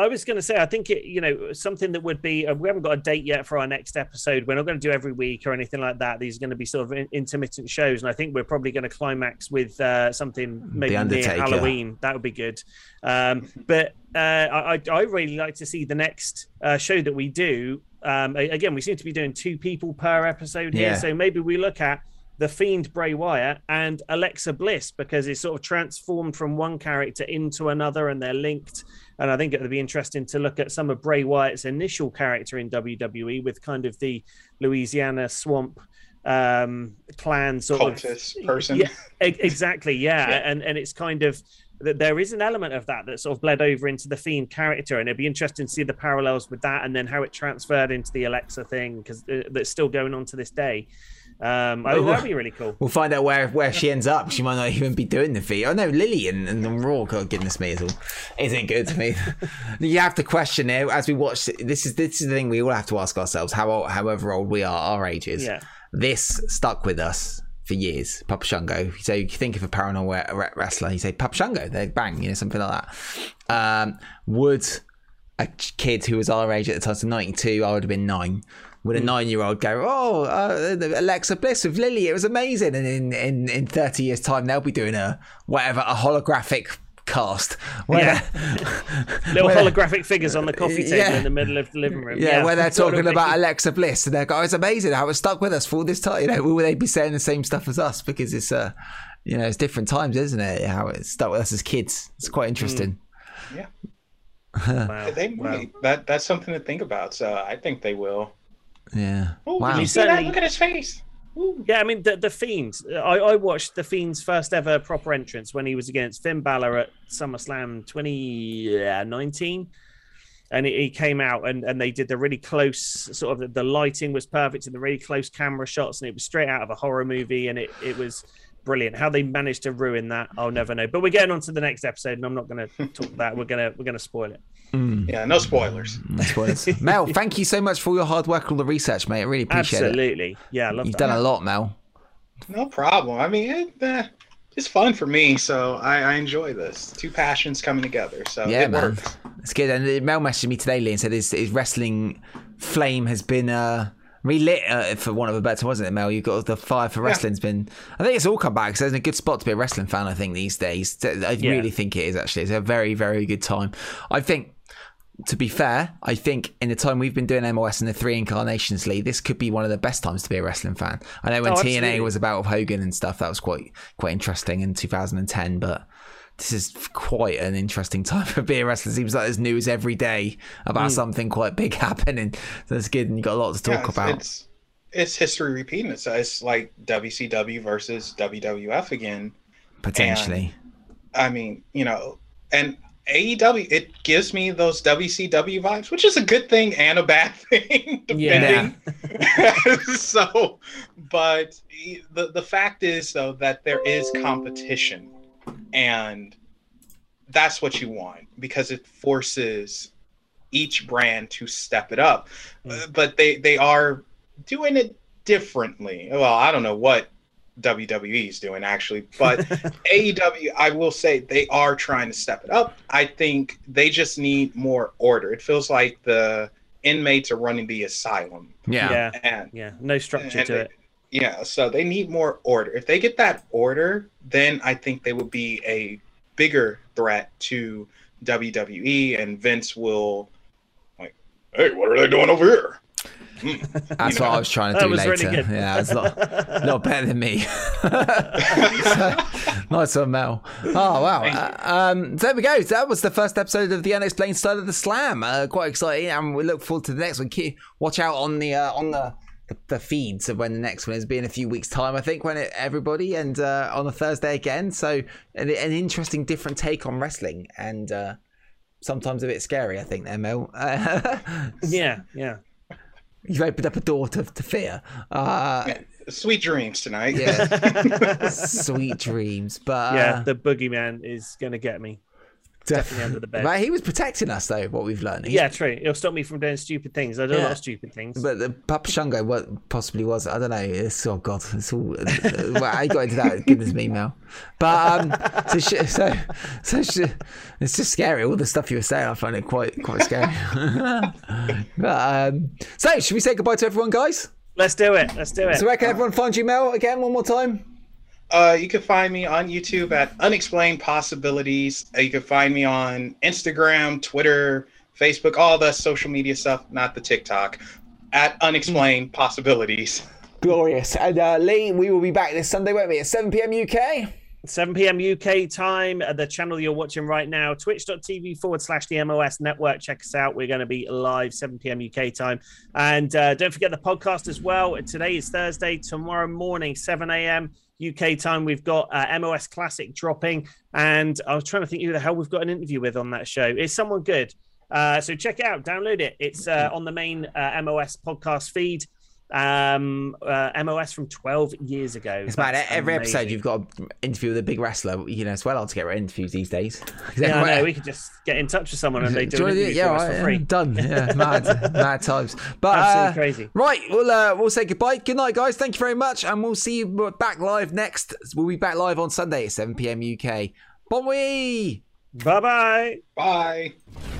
I was going to say, I think it, you know, something that would be. Uh, we haven't got a date yet for our next episode. We're not going to do every week or anything like that. These are going to be sort of in- intermittent shows, and I think we're probably going to climax with uh, something maybe near Halloween. That would be good. Um, but uh, I, I I really like to see the next uh, show that we do. Um, again, we seem to be doing two people per episode here, Yeah. so maybe we look at the Fiend Bray Wyatt and Alexa Bliss because it's sort of transformed from one character into another and they're linked. And I think it would be interesting to look at some of Bray Wyatt's initial character in WWE with kind of the Louisiana swamp um clan sort Cultist of person. Yeah, exactly. Yeah. Yeah. And and it's kind of that there is an element of that that sort of bled over into the Fiend character, and it'd be interesting to see the parallels with that, and then how it transferred into the Alexa thing because uh, that's still going on to this day. Um, I think that'd be really cool. We'll find out where, where she ends up. She might not even be doing the feat. Oh no, Lily and, and the Raw. God goodness me, is all isn't good to me. you have to question it as we watch. This is this is the thing we all have to ask ourselves. How old, however old we are, our ages. Yeah. This stuck with us for years. Papa Shango. So you think of a paranormal wrestler, you say Papa Shango. They bang, you know, something like that. Um, would a kid who was our age at the time, so 92, I would have been nine. Would a nine year old go, Oh, uh, Alexa Bliss with Lily, it was amazing. And in, in, in 30 years' time, they'll be doing a whatever, a holographic cast. Where Yeah. Little where- holographic figures on the coffee table Yeah. in the middle of the living room. Yeah, where they're Sort of talking about Alexa Bliss, and they go, "It's amazing how it stuck with us for all this time." You know, will they be saying the same stuff as us because it's uh, you know, it's different times, isn't it? How it stuck with us as kids. It's quite interesting. Yeah, Wow. they wow. That that's something to think about. So I think they will. Yeah. Oh, wow. you see that? Look at his face. Ooh. Yeah, I mean the the Fiends. I, I watched the Fiends' first ever proper entrance when he was against Finn Balor at SummerSlam 2019, and he, he came out and, and they did the really close sort of the, the lighting was perfect and the really close camera shots and it was straight out of a horror movie and it it was brilliant. How they managed to ruin that, I'll never know. But we're getting on to the next episode, and I'm not going to talk that. We're gonna we're gonna spoil it. Yeah, no spoilers. That's what it's- Mel, thank you so much for all your hard work, all the research, mate. I really appreciate it. Absolutely, yeah, I love You've that. done a lot, Mel. No problem. I mean, it, uh, it's fun for me, so I, I enjoy this. Two passions coming together, so Yeah, it man. works. It's good. And Mel messaged me today, Lee, and said his, his wrestling flame has been uh, relit, uh, for one of a better, wasn't it, Mel? You've got the fire for wrestling's been. I think it's all come back. So it's a good spot to be a wrestling fan, I think, these days. I Yeah. really think it is, actually. It's a very, very good time. I think. To be fair, I think in the time we've been doing MOS and the Three Incarnations League, this could be one of the best times to be a wrestling fan. I know when Oh, TNA was about Hogan and stuff, that was quite quite interesting in 2010. But this is quite an interesting time for being a wrestler. It seems like there's news every day about Hmm. something quite big happening. That's good, and you got a lot to Yeah, talk it's, about. It's, it's history repeating itself. It's like WCW versus WWF again. potentially. I mean, you know, and AEW, it gives me those WCW vibes, which is a good thing and a bad thing, Yeah. depending. so, but the the fact is though that there is competition, and that's what you want because it forces each brand to step it up. Uh, but they they are doing it differently. Well, I don't know what WWE is doing actually, but AEW, I will say they are trying to step it up. I think they just need more order. It feels like the inmates are running the asylum, yeah. yeah, and yeah, no structure to they- it. Yeah, so they need more order. If they get that order, then I think they will be a bigger threat to WWE, and Vince will like, hey, what are they doing over here? Hmm. That's You what? I was trying to That do was later. really good. Yeah, it's not, not better than me. So, nice one, Mel. Oh wow! Uh, um, there we go. That was the first episode of the Unexplained Side of the Slam. Uh, quite exciting, and we look forward to the next one. Keep, watch out on the uh, on the, the the feeds of when the next one is. Be in a few weeks' time, I think. When it, everybody and uh, on a Thursday again. So an, an interesting, different take on wrestling, and uh, sometimes a bit scary. I think there, Mel. Yeah, yeah. You've opened up a door to, to fear. Uh, Sweet dreams tonight. yeah. Sweet dreams. But uh, yeah, the boogeyman is going to get me. Definitely under the bed. Right, he was protecting us though. What we've learned. He's- Yeah, true. It'll stop me from doing stupid things. I do a lot Yeah. of stupid things. But the Papa Shango what possibly was I don't know. It's, oh God, it's all. well, I got into that. Goodness me, Mel. But um, so sh- so so sh- it's just scary. All the stuff you were saying, I find it quite quite scary. but um, so should we say goodbye to everyone, guys? Let's do it. Let's do it. So where can everyone find you, Mel? Again, one more time. Uh, you can find me on YouTube at Unexplained Possibilities. Uh, you can find me on Instagram, Twitter, Facebook, all the social media stuff, not the TikTok, at Unexplained Possibilities. Glorious. And uh, Lee, we will be back this Sunday, won't we? At 7 p.m. UK. 7 p.m. UK time. uh, The channel you're watching right now, twitch.tv forward slash the MOS network. Check us out. We're going to be live 7 p.m. UK time. And uh, don't forget the podcast as well. Today is Thursday. Tomorrow morning, 7 a.m. UK time, we've got uh, MOS Classic dropping. And I was trying to think who the hell we've got an interview with on that show. Is someone good. Uh, so check it out, download it. It's uh, on the main uh, MOS podcast feed. Um, uh, MOS from 12 years ago. It's mad. That's Every episode, you've got an interview with a big wrestler. You know, it's well hard to get interviews these days. Yeah, I know. We could just get in touch with someone and they Do do an interview yeah, for us right, for yeah, free. done. Yeah, mad, mad times. But Absolutely uh, crazy. Right, we'll uh, we'll say goodbye. Good night, guys. Thank you very much, and we'll see you back live next. We'll be back live on Sunday at 7 p.m. UK. Bon oui. Bye bye. Bye.